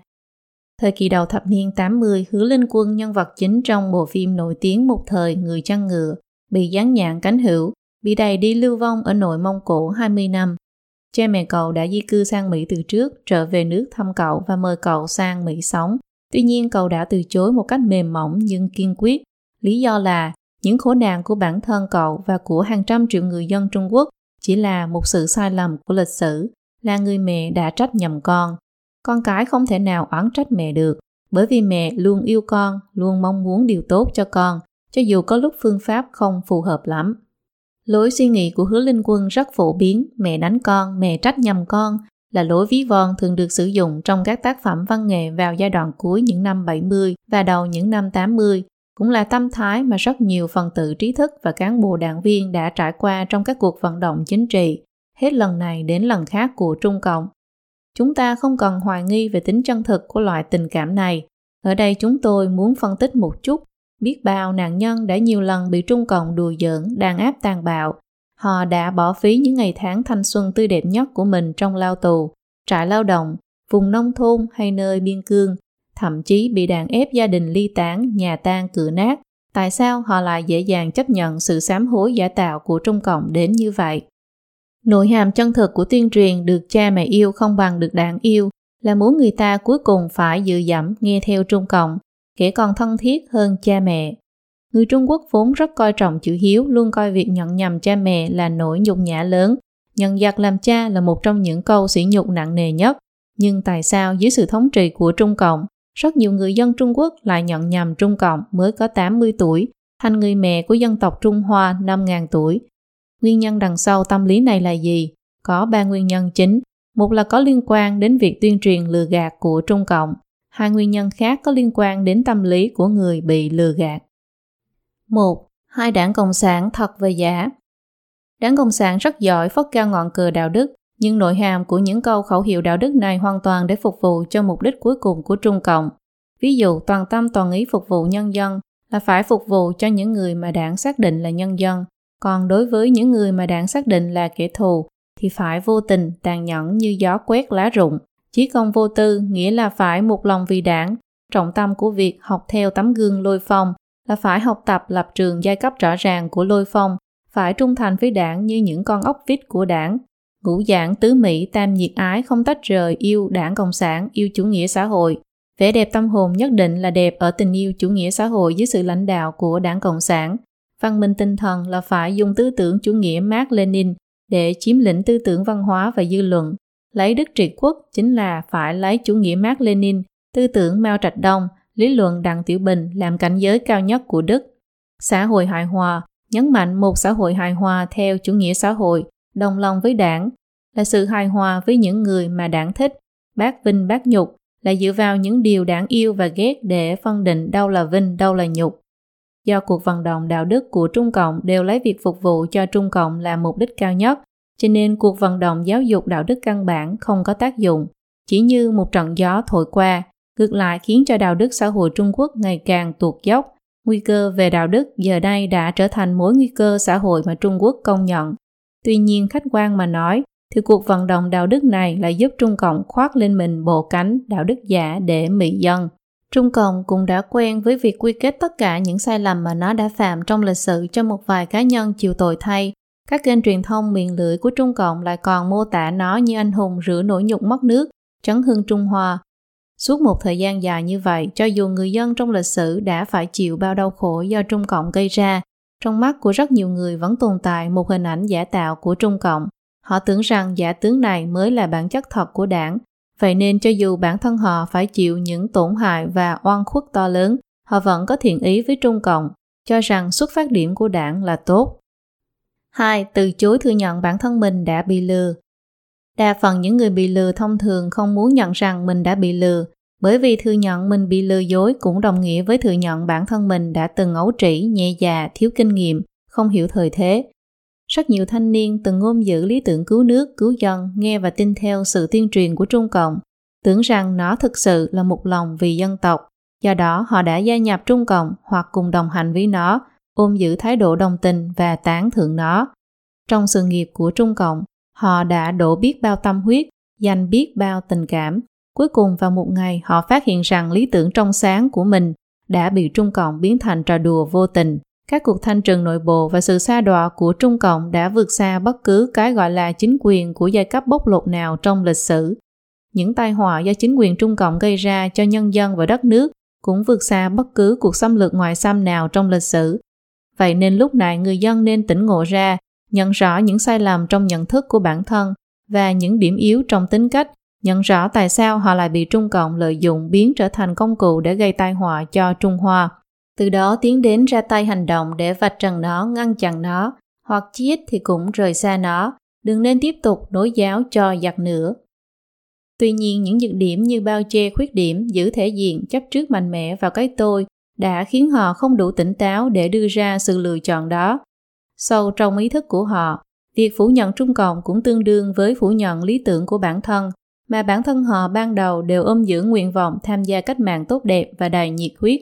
Thời kỳ đầu thập niên 80, Hứa Linh Quân nhân vật chính trong bộ phim nổi tiếng một thời Người chăn ngựa, bị gián nhãn cánh hữu, bị đầy đi lưu vong ở nội Mông Cổ 20 năm. Cha mẹ cậu đã di cư sang Mỹ từ trước, trở về nước thăm cậu và mời cậu sang Mỹ sống. Tuy nhiên cậu đã từ chối một cách mềm mỏng nhưng kiên quyết. Lý do là những khổ nạn của bản thân cậu và của hàng trăm triệu người dân Trung Quốc chỉ là một sự sai lầm của lịch sử, là người mẹ đã trách nhầm con. Con cái không thể nào oán trách mẹ được, bởi vì mẹ luôn yêu con, luôn mong muốn điều tốt cho con, cho dù có lúc phương pháp không phù hợp lắm. Lối suy nghĩ của hứa linh quân rất phổ biến, mẹ đánh con, mẹ trách nhầm con, là lối ví von thường được sử dụng trong các tác phẩm văn nghệ vào giai đoạn cuối những năm 70 và đầu những năm 80, cũng là tâm thái mà rất nhiều phần tử trí thức và cán bộ đảng viên đã trải qua trong các cuộc vận động chính trị, hết lần này đến lần khác của Trung Cộng. Chúng ta không cần hoài nghi về tính chân thực của loại tình cảm này. Ở đây chúng tôi muốn phân tích một chút Biết bao nạn nhân đã nhiều lần bị Trung Cộng đùa giỡn, đàn áp tàn bạo. Họ đã bỏ phí những ngày tháng thanh xuân tươi đẹp nhất của mình trong lao tù, trại lao động, vùng nông thôn hay nơi biên cương, thậm chí bị đàn ép gia đình ly tán, nhà tan cửa nát. Tại sao họ lại dễ dàng chấp nhận sự sám hối giả tạo của Trung Cộng đến như vậy? Nội hàm chân thực của tuyên truyền được cha mẹ yêu không bằng được đảng yêu là muốn người ta cuối cùng phải dự dẫm nghe theo Trung Cộng kể còn thân thiết hơn cha mẹ. Người Trung Quốc vốn rất coi trọng chữ hiếu, luôn coi việc nhận nhầm cha mẹ là nỗi nhục nhã lớn. Nhận giặc làm cha là một trong những câu sỉ nhục nặng nề nhất. Nhưng tại sao dưới sự thống trị của Trung Cộng, rất nhiều người dân Trung Quốc lại nhận nhầm Trung Cộng mới có 80 tuổi, thành người mẹ của dân tộc Trung Hoa 5.000 tuổi. Nguyên nhân đằng sau tâm lý này là gì? Có ba nguyên nhân chính. Một là có liên quan đến việc tuyên truyền lừa gạt của Trung Cộng. Hai nguyên nhân khác có liên quan đến tâm lý của người bị lừa gạt. Một, Hai đảng Cộng sản thật và giả Đảng Cộng sản rất giỏi phất cao ngọn cờ đạo đức, nhưng nội hàm của những câu khẩu hiệu đạo đức này hoàn toàn để phục vụ cho mục đích cuối cùng của Trung Cộng. Ví dụ toàn tâm toàn ý phục vụ nhân dân là phải phục vụ cho những người mà đảng xác định là nhân dân, còn đối với những người mà đảng xác định là kẻ thù thì phải vô tình, tàn nhẫn như gió quét lá rụng. Chí công vô tư nghĩa là phải một lòng vì đảng. Trọng tâm của việc học theo tấm gương lôi phong là phải học tập lập trường giai cấp rõ ràng của lôi phong, phải trung thành với đảng như những con ốc vít của đảng. Ngũ giảng tứ Mỹ tam nhiệt ái không tách rời yêu đảng Cộng sản, yêu chủ nghĩa xã hội. Vẻ đẹp tâm hồn nhất định là đẹp ở tình yêu chủ nghĩa xã hội dưới sự lãnh đạo của đảng Cộng sản. Văn minh tinh thần là phải dùng tư tưởng chủ nghĩa Mark Lenin để chiếm lĩnh tư tưởng văn hóa và dư luận, Lấy đức trị quốc chính là phải lấy chủ nghĩa Mark Lenin, tư tưởng Mao Trạch Đông, lý luận Đặng Tiểu Bình làm cảnh giới cao nhất của Đức. Xã hội hài hòa, nhấn mạnh một xã hội hài hòa theo chủ nghĩa xã hội, đồng lòng với đảng, là sự hài hòa với những người mà đảng thích, bác vinh bác nhục, là dựa vào những điều đảng yêu và ghét để phân định đâu là vinh, đâu là nhục. Do cuộc vận động đạo đức của Trung Cộng đều lấy việc phục vụ cho Trung Cộng là mục đích cao nhất, cho nên cuộc vận động giáo dục đạo đức căn bản không có tác dụng, chỉ như một trận gió thổi qua, ngược lại khiến cho đạo đức xã hội Trung Quốc ngày càng tuột dốc. Nguy cơ về đạo đức giờ đây đã trở thành mối nguy cơ xã hội mà Trung Quốc công nhận. Tuy nhiên khách quan mà nói, thì cuộc vận động đạo đức này lại giúp Trung Cộng khoác lên mình bộ cánh đạo đức giả để mị dân. Trung Cộng cũng đã quen với việc quy kết tất cả những sai lầm mà nó đã phạm trong lịch sử cho một vài cá nhân chịu tội thay. Các kênh truyền thông miệng lưỡi của Trung Cộng lại còn mô tả nó như anh hùng rửa nổi nhục mất nước, chấn hưng Trung Hoa. Suốt một thời gian dài như vậy, cho dù người dân trong lịch sử đã phải chịu bao đau khổ do Trung Cộng gây ra, trong mắt của rất nhiều người vẫn tồn tại một hình ảnh giả tạo của Trung Cộng. Họ tưởng rằng giả tướng này mới là bản chất thật của đảng, vậy nên cho dù bản thân họ phải chịu những tổn hại và oan khuất to lớn, họ vẫn có thiện ý với Trung Cộng, cho rằng xuất phát điểm của đảng là tốt. 2. Từ chối thừa nhận bản thân mình đã bị lừa. Đa phần những người bị lừa thông thường không muốn nhận rằng mình đã bị lừa, bởi vì thừa nhận mình bị lừa dối cũng đồng nghĩa với thừa nhận bản thân mình đã từng ấu trĩ, nhẹ dạ, thiếu kinh nghiệm, không hiểu thời thế. Rất nhiều thanh niên từng ngôn giữ lý tưởng cứu nước, cứu dân, nghe và tin theo sự tuyên truyền của Trung Cộng, tưởng rằng nó thực sự là một lòng vì dân tộc. Do đó họ đã gia nhập Trung Cộng hoặc cùng đồng hành với nó, ôm giữ thái độ đồng tình và tán thưởng nó. Trong sự nghiệp của Trung Cộng, họ đã đổ biết bao tâm huyết, dành biết bao tình cảm, Cuối cùng vào một ngày họ phát hiện rằng lý tưởng trong sáng của mình đã bị Trung Cộng biến thành trò đùa vô tình. Các cuộc thanh trừng nội bộ và sự xa đọa của Trung Cộng đã vượt xa bất cứ cái gọi là chính quyền của giai cấp bóc lột nào trong lịch sử. Những tai họa do chính quyền Trung Cộng gây ra cho nhân dân và đất nước cũng vượt xa bất cứ cuộc xâm lược ngoại xâm nào trong lịch sử. Vậy nên lúc này người dân nên tỉnh ngộ ra, nhận rõ những sai lầm trong nhận thức của bản thân và những điểm yếu trong tính cách nhận rõ tại sao họ lại bị Trung Cộng lợi dụng biến trở thành công cụ để gây tai họa cho Trung Hoa. Từ đó tiến đến ra tay hành động để vạch trần nó, ngăn chặn nó, hoặc chí thì cũng rời xa nó, đừng nên tiếp tục nối giáo cho giặc nữa. Tuy nhiên những nhược điểm như bao che khuyết điểm, giữ thể diện, chấp trước mạnh mẽ vào cái tôi đã khiến họ không đủ tỉnh táo để đưa ra sự lựa chọn đó. Sâu trong ý thức của họ, việc phủ nhận Trung Cộng cũng tương đương với phủ nhận lý tưởng của bản thân mà bản thân họ ban đầu đều ôm giữ nguyện vọng tham gia cách mạng tốt đẹp và đầy nhiệt huyết.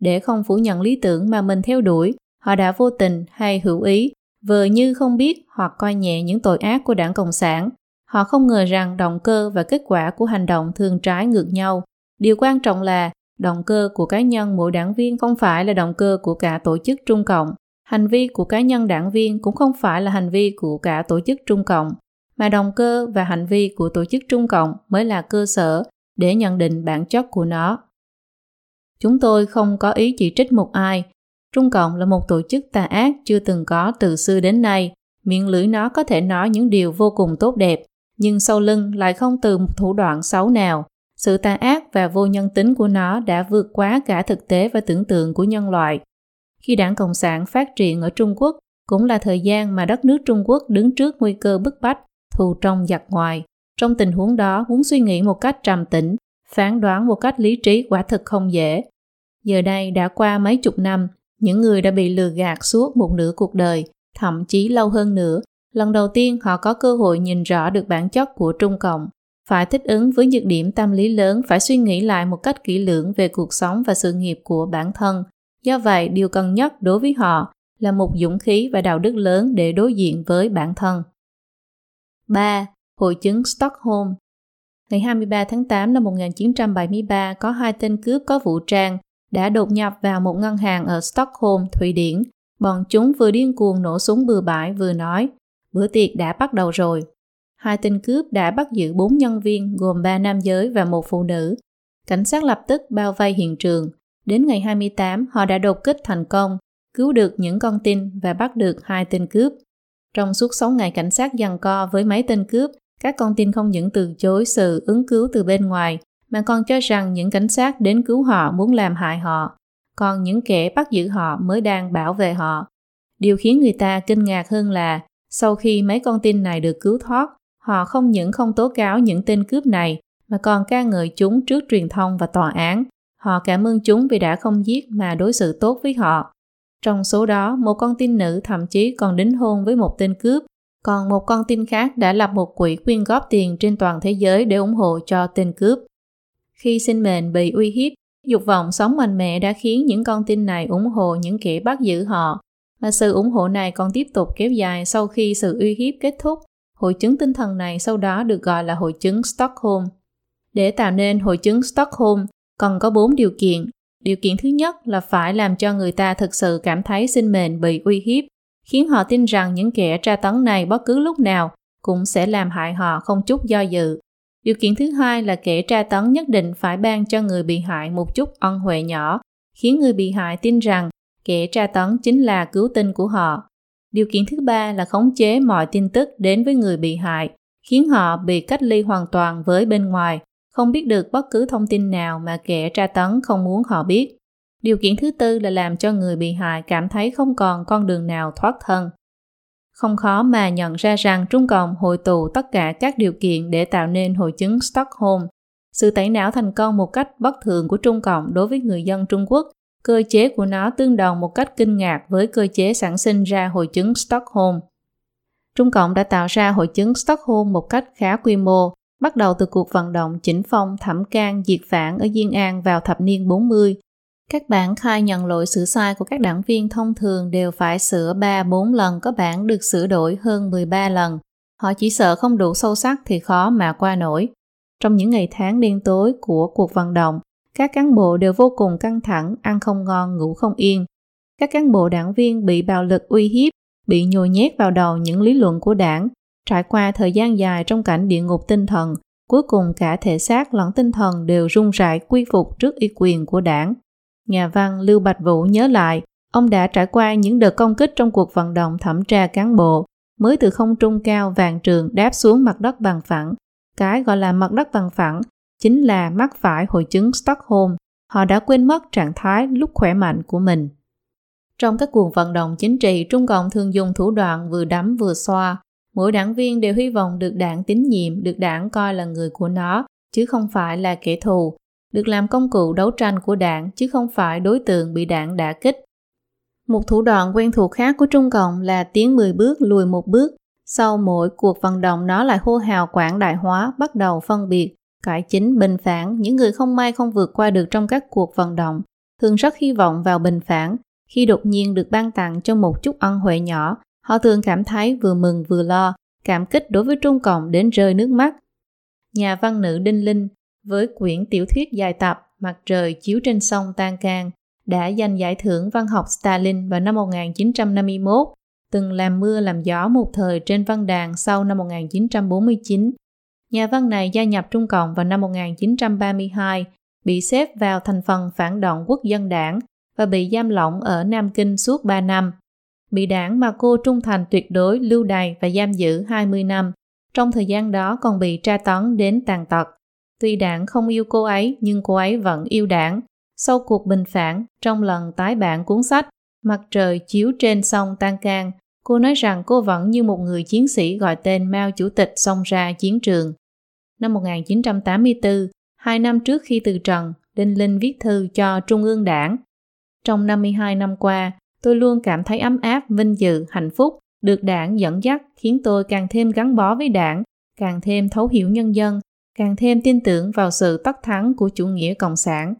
Để không phủ nhận lý tưởng mà mình theo đuổi, họ đã vô tình hay hữu ý, vờ như không biết hoặc coi nhẹ những tội ác của đảng Cộng sản. Họ không ngờ rằng động cơ và kết quả của hành động thường trái ngược nhau. Điều quan trọng là động cơ của cá nhân mỗi đảng viên không phải là động cơ của cả tổ chức Trung Cộng. Hành vi của cá nhân đảng viên cũng không phải là hành vi của cả tổ chức Trung Cộng mà động cơ và hành vi của tổ chức Trung Cộng mới là cơ sở để nhận định bản chất của nó. Chúng tôi không có ý chỉ trích một ai. Trung Cộng là một tổ chức tà ác chưa từng có từ xưa đến nay. Miệng lưỡi nó có thể nói những điều vô cùng tốt đẹp, nhưng sau lưng lại không từ một thủ đoạn xấu nào. Sự tà ác và vô nhân tính của nó đã vượt quá cả thực tế và tưởng tượng của nhân loại. Khi đảng Cộng sản phát triển ở Trung Quốc, cũng là thời gian mà đất nước Trung Quốc đứng trước nguy cơ bức bách thù trong giặc ngoài. Trong tình huống đó, muốn suy nghĩ một cách trầm tĩnh, phán đoán một cách lý trí quả thực không dễ. Giờ đây đã qua mấy chục năm, những người đã bị lừa gạt suốt một nửa cuộc đời, thậm chí lâu hơn nữa, lần đầu tiên họ có cơ hội nhìn rõ được bản chất của Trung Cộng. Phải thích ứng với nhược điểm tâm lý lớn, phải suy nghĩ lại một cách kỹ lưỡng về cuộc sống và sự nghiệp của bản thân. Do vậy, điều cần nhất đối với họ là một dũng khí và đạo đức lớn để đối diện với bản thân. 3. Hội chứng Stockholm Ngày 23 tháng 8 năm 1973 có hai tên cướp có vũ trang đã đột nhập vào một ngân hàng ở Stockholm, Thụy Điển. Bọn chúng vừa điên cuồng nổ súng bừa bãi vừa nói bữa tiệc đã bắt đầu rồi. Hai tên cướp đã bắt giữ bốn nhân viên gồm ba nam giới và một phụ nữ. Cảnh sát lập tức bao vây hiện trường. Đến ngày 28, họ đã đột kích thành công, cứu được những con tin và bắt được hai tên cướp. Trong suốt 6 ngày cảnh sát giằng co với mấy tên cướp, các con tin không những từ chối sự ứng cứu từ bên ngoài, mà còn cho rằng những cảnh sát đến cứu họ muốn làm hại họ, còn những kẻ bắt giữ họ mới đang bảo vệ họ. Điều khiến người ta kinh ngạc hơn là, sau khi mấy con tin này được cứu thoát, họ không những không tố cáo những tên cướp này, mà còn ca ngợi chúng trước truyền thông và tòa án. Họ cảm ơn chúng vì đã không giết mà đối xử tốt với họ. Trong số đó, một con tin nữ thậm chí còn đính hôn với một tên cướp, còn một con tin khác đã lập một quỹ quyên góp tiền trên toàn thế giới để ủng hộ cho tên cướp. Khi sinh mệnh bị uy hiếp, dục vọng sống mạnh mẽ đã khiến những con tin này ủng hộ những kẻ bắt giữ họ, và sự ủng hộ này còn tiếp tục kéo dài sau khi sự uy hiếp kết thúc Hội chứng tinh thần này sau đó được gọi là hội chứng Stockholm. Để tạo nên hội chứng Stockholm, cần có 4 điều kiện. Điều kiện thứ nhất là phải làm cho người ta thực sự cảm thấy sinh mệnh bị uy hiếp, khiến họ tin rằng những kẻ tra tấn này bất cứ lúc nào cũng sẽ làm hại họ không chút do dự. Điều kiện thứ hai là kẻ tra tấn nhất định phải ban cho người bị hại một chút ân huệ nhỏ, khiến người bị hại tin rằng kẻ tra tấn chính là cứu tinh của họ. Điều kiện thứ ba là khống chế mọi tin tức đến với người bị hại, khiến họ bị cách ly hoàn toàn với bên ngoài, không biết được bất cứ thông tin nào mà kẻ tra tấn không muốn họ biết. Điều kiện thứ tư là làm cho người bị hại cảm thấy không còn con đường nào thoát thân. Không khó mà nhận ra rằng Trung Cộng hội tụ tất cả các điều kiện để tạo nên hội chứng Stockholm. Sự tẩy não thành công một cách bất thường của Trung Cộng đối với người dân Trung Quốc, cơ chế của nó tương đồng một cách kinh ngạc với cơ chế sản sinh ra hội chứng Stockholm. Trung Cộng đã tạo ra hội chứng Stockholm một cách khá quy mô, bắt đầu từ cuộc vận động chỉnh phong thẩm can diệt phản ở Diên An vào thập niên 40 các bản khai nhận lỗi sửa sai của các đảng viên thông thường đều phải sửa 3-4 lần có bản được sửa đổi hơn 13 lần. Họ chỉ sợ không đủ sâu sắc thì khó mà qua nổi. Trong những ngày tháng đen tối của cuộc vận động, các cán bộ đều vô cùng căng thẳng, ăn không ngon, ngủ không yên. Các cán bộ đảng viên bị bạo lực uy hiếp, bị nhồi nhét vào đầu những lý luận của đảng, trải qua thời gian dài trong cảnh địa ngục tinh thần, cuối cùng cả thể xác lẫn tinh thần đều run rẩy quy phục trước uy quyền của đảng. Nhà văn Lưu Bạch Vũ nhớ lại, ông đã trải qua những đợt công kích trong cuộc vận động thẩm tra cán bộ, mới từ không trung cao vàng trường đáp xuống mặt đất bằng phẳng. Cái gọi là mặt đất bằng phẳng chính là mắc phải hội chứng Stockholm. Họ đã quên mất trạng thái lúc khỏe mạnh của mình. Trong các cuộc vận động chính trị, Trung Cộng thường dùng thủ đoạn vừa đấm vừa xoa. Mỗi đảng viên đều hy vọng được đảng tín nhiệm, được đảng coi là người của nó, chứ không phải là kẻ thù được làm công cụ đấu tranh của đảng chứ không phải đối tượng bị đảng đả kích. Một thủ đoạn quen thuộc khác của Trung Cộng là tiến 10 bước lùi một bước. Sau mỗi cuộc vận động nó lại hô hào quảng đại hóa, bắt đầu phân biệt, cải chính, bình phản những người không may không vượt qua được trong các cuộc vận động, thường rất hy vọng vào bình phản. Khi đột nhiên được ban tặng cho một chút ân huệ nhỏ, họ thường cảm thấy vừa mừng vừa lo, cảm kích đối với Trung Cộng đến rơi nước mắt. Nhà văn nữ Đinh Linh với quyển tiểu thuyết dài tập Mặt trời chiếu trên sông Tan Can đã giành giải thưởng văn học Stalin vào năm 1951, từng làm mưa làm gió một thời trên văn đàn sau năm 1949. Nhà văn này gia nhập Trung Cộng vào năm 1932, bị xếp vào thành phần phản động quốc dân đảng và bị giam lỏng ở Nam Kinh suốt 3 năm. Bị đảng mà cô trung thành tuyệt đối lưu đày và giam giữ 20 năm. Trong thời gian đó còn bị tra tấn đến tàn tật. Tuy đảng không yêu cô ấy nhưng cô ấy vẫn yêu đảng. Sau cuộc bình phản, trong lần tái bản cuốn sách Mặt trời chiếu trên sông Tan Can, cô nói rằng cô vẫn như một người chiến sĩ gọi tên Mao Chủ tịch xông ra chiến trường. Năm 1984, hai năm trước khi từ trần, Đinh Linh viết thư cho Trung ương đảng. Trong 52 năm qua, tôi luôn cảm thấy ấm áp, vinh dự, hạnh phúc, được đảng dẫn dắt khiến tôi càng thêm gắn bó với đảng, càng thêm thấu hiểu nhân dân, càng thêm tin tưởng vào sự tất thắng của chủ nghĩa cộng sản.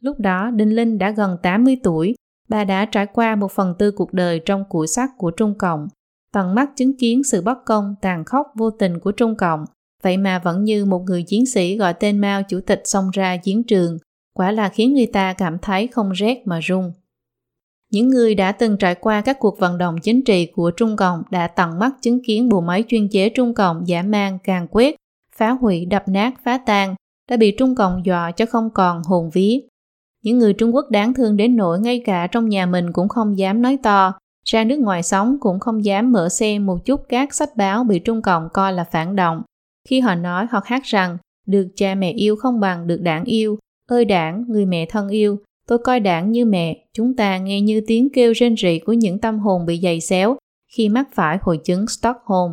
Lúc đó Đinh Linh đã gần 80 tuổi, bà đã trải qua một phần tư cuộc đời trong củi sắt của Trung Cộng, tận mắt chứng kiến sự bất công, tàn khốc vô tình của Trung Cộng, vậy mà vẫn như một người chiến sĩ gọi tên Mao chủ tịch xông ra chiến trường, quả là khiến người ta cảm thấy không rét mà run. Những người đã từng trải qua các cuộc vận động chính trị của Trung Cộng đã tận mắt chứng kiến bộ máy chuyên chế Trung Cộng giả mang càng quét phá hủy đập nát phá tan, đã bị Trung Cộng dọa cho không còn hồn ví. Những người Trung Quốc đáng thương đến nỗi ngay cả trong nhà mình cũng không dám nói to, ra nước ngoài sống cũng không dám mở xem một chút các sách báo bị Trung Cộng coi là phản động. Khi họ nói hoặc hát rằng được cha mẹ yêu không bằng được đảng yêu, ơi đảng, người mẹ thân yêu, tôi coi đảng như mẹ, chúng ta nghe như tiếng kêu rên rỉ của những tâm hồn bị dày xéo khi mắc phải hội chứng Stockholm.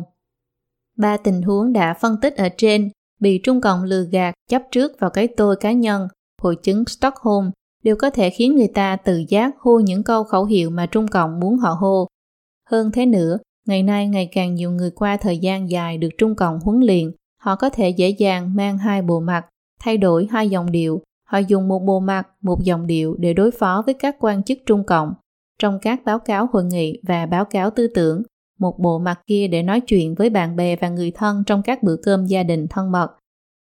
Ba tình huống đã phân tích ở trên bị Trung Cộng lừa gạt chấp trước vào cái tôi cá nhân, hội chứng Stockholm đều có thể khiến người ta tự giác hô những câu khẩu hiệu mà Trung Cộng muốn họ hô. Hơn thế nữa, ngày nay ngày càng nhiều người qua thời gian dài được Trung Cộng huấn luyện, họ có thể dễ dàng mang hai bộ mặt, thay đổi hai dòng điệu, họ dùng một bộ mặt, một dòng điệu để đối phó với các quan chức Trung Cộng. Trong các báo cáo hội nghị và báo cáo tư tưởng, một bộ mặt kia để nói chuyện với bạn bè và người thân trong các bữa cơm gia đình thân mật.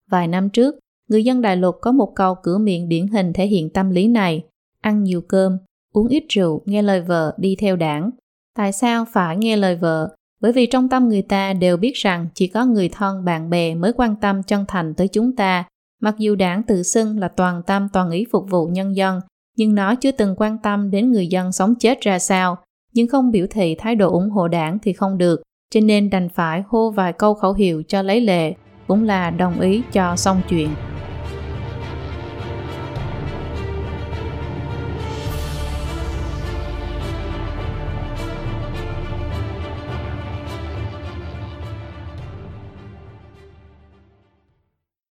Vài năm trước, người dân đại lục có một câu cửa miệng điển hình thể hiện tâm lý này, ăn nhiều cơm, uống ít rượu, nghe lời vợ, đi theo đảng. Tại sao phải nghe lời vợ? Bởi vì trong tâm người ta đều biết rằng chỉ có người thân, bạn bè mới quan tâm chân thành tới chúng ta. Mặc dù đảng tự xưng là toàn tâm toàn ý phục vụ nhân dân, nhưng nó chưa từng quan tâm đến người dân sống chết ra sao, nhưng không biểu thị thái độ ủng hộ đảng thì không được, cho nên đành phải hô vài câu khẩu hiệu cho lấy lệ, cũng là đồng ý cho xong chuyện.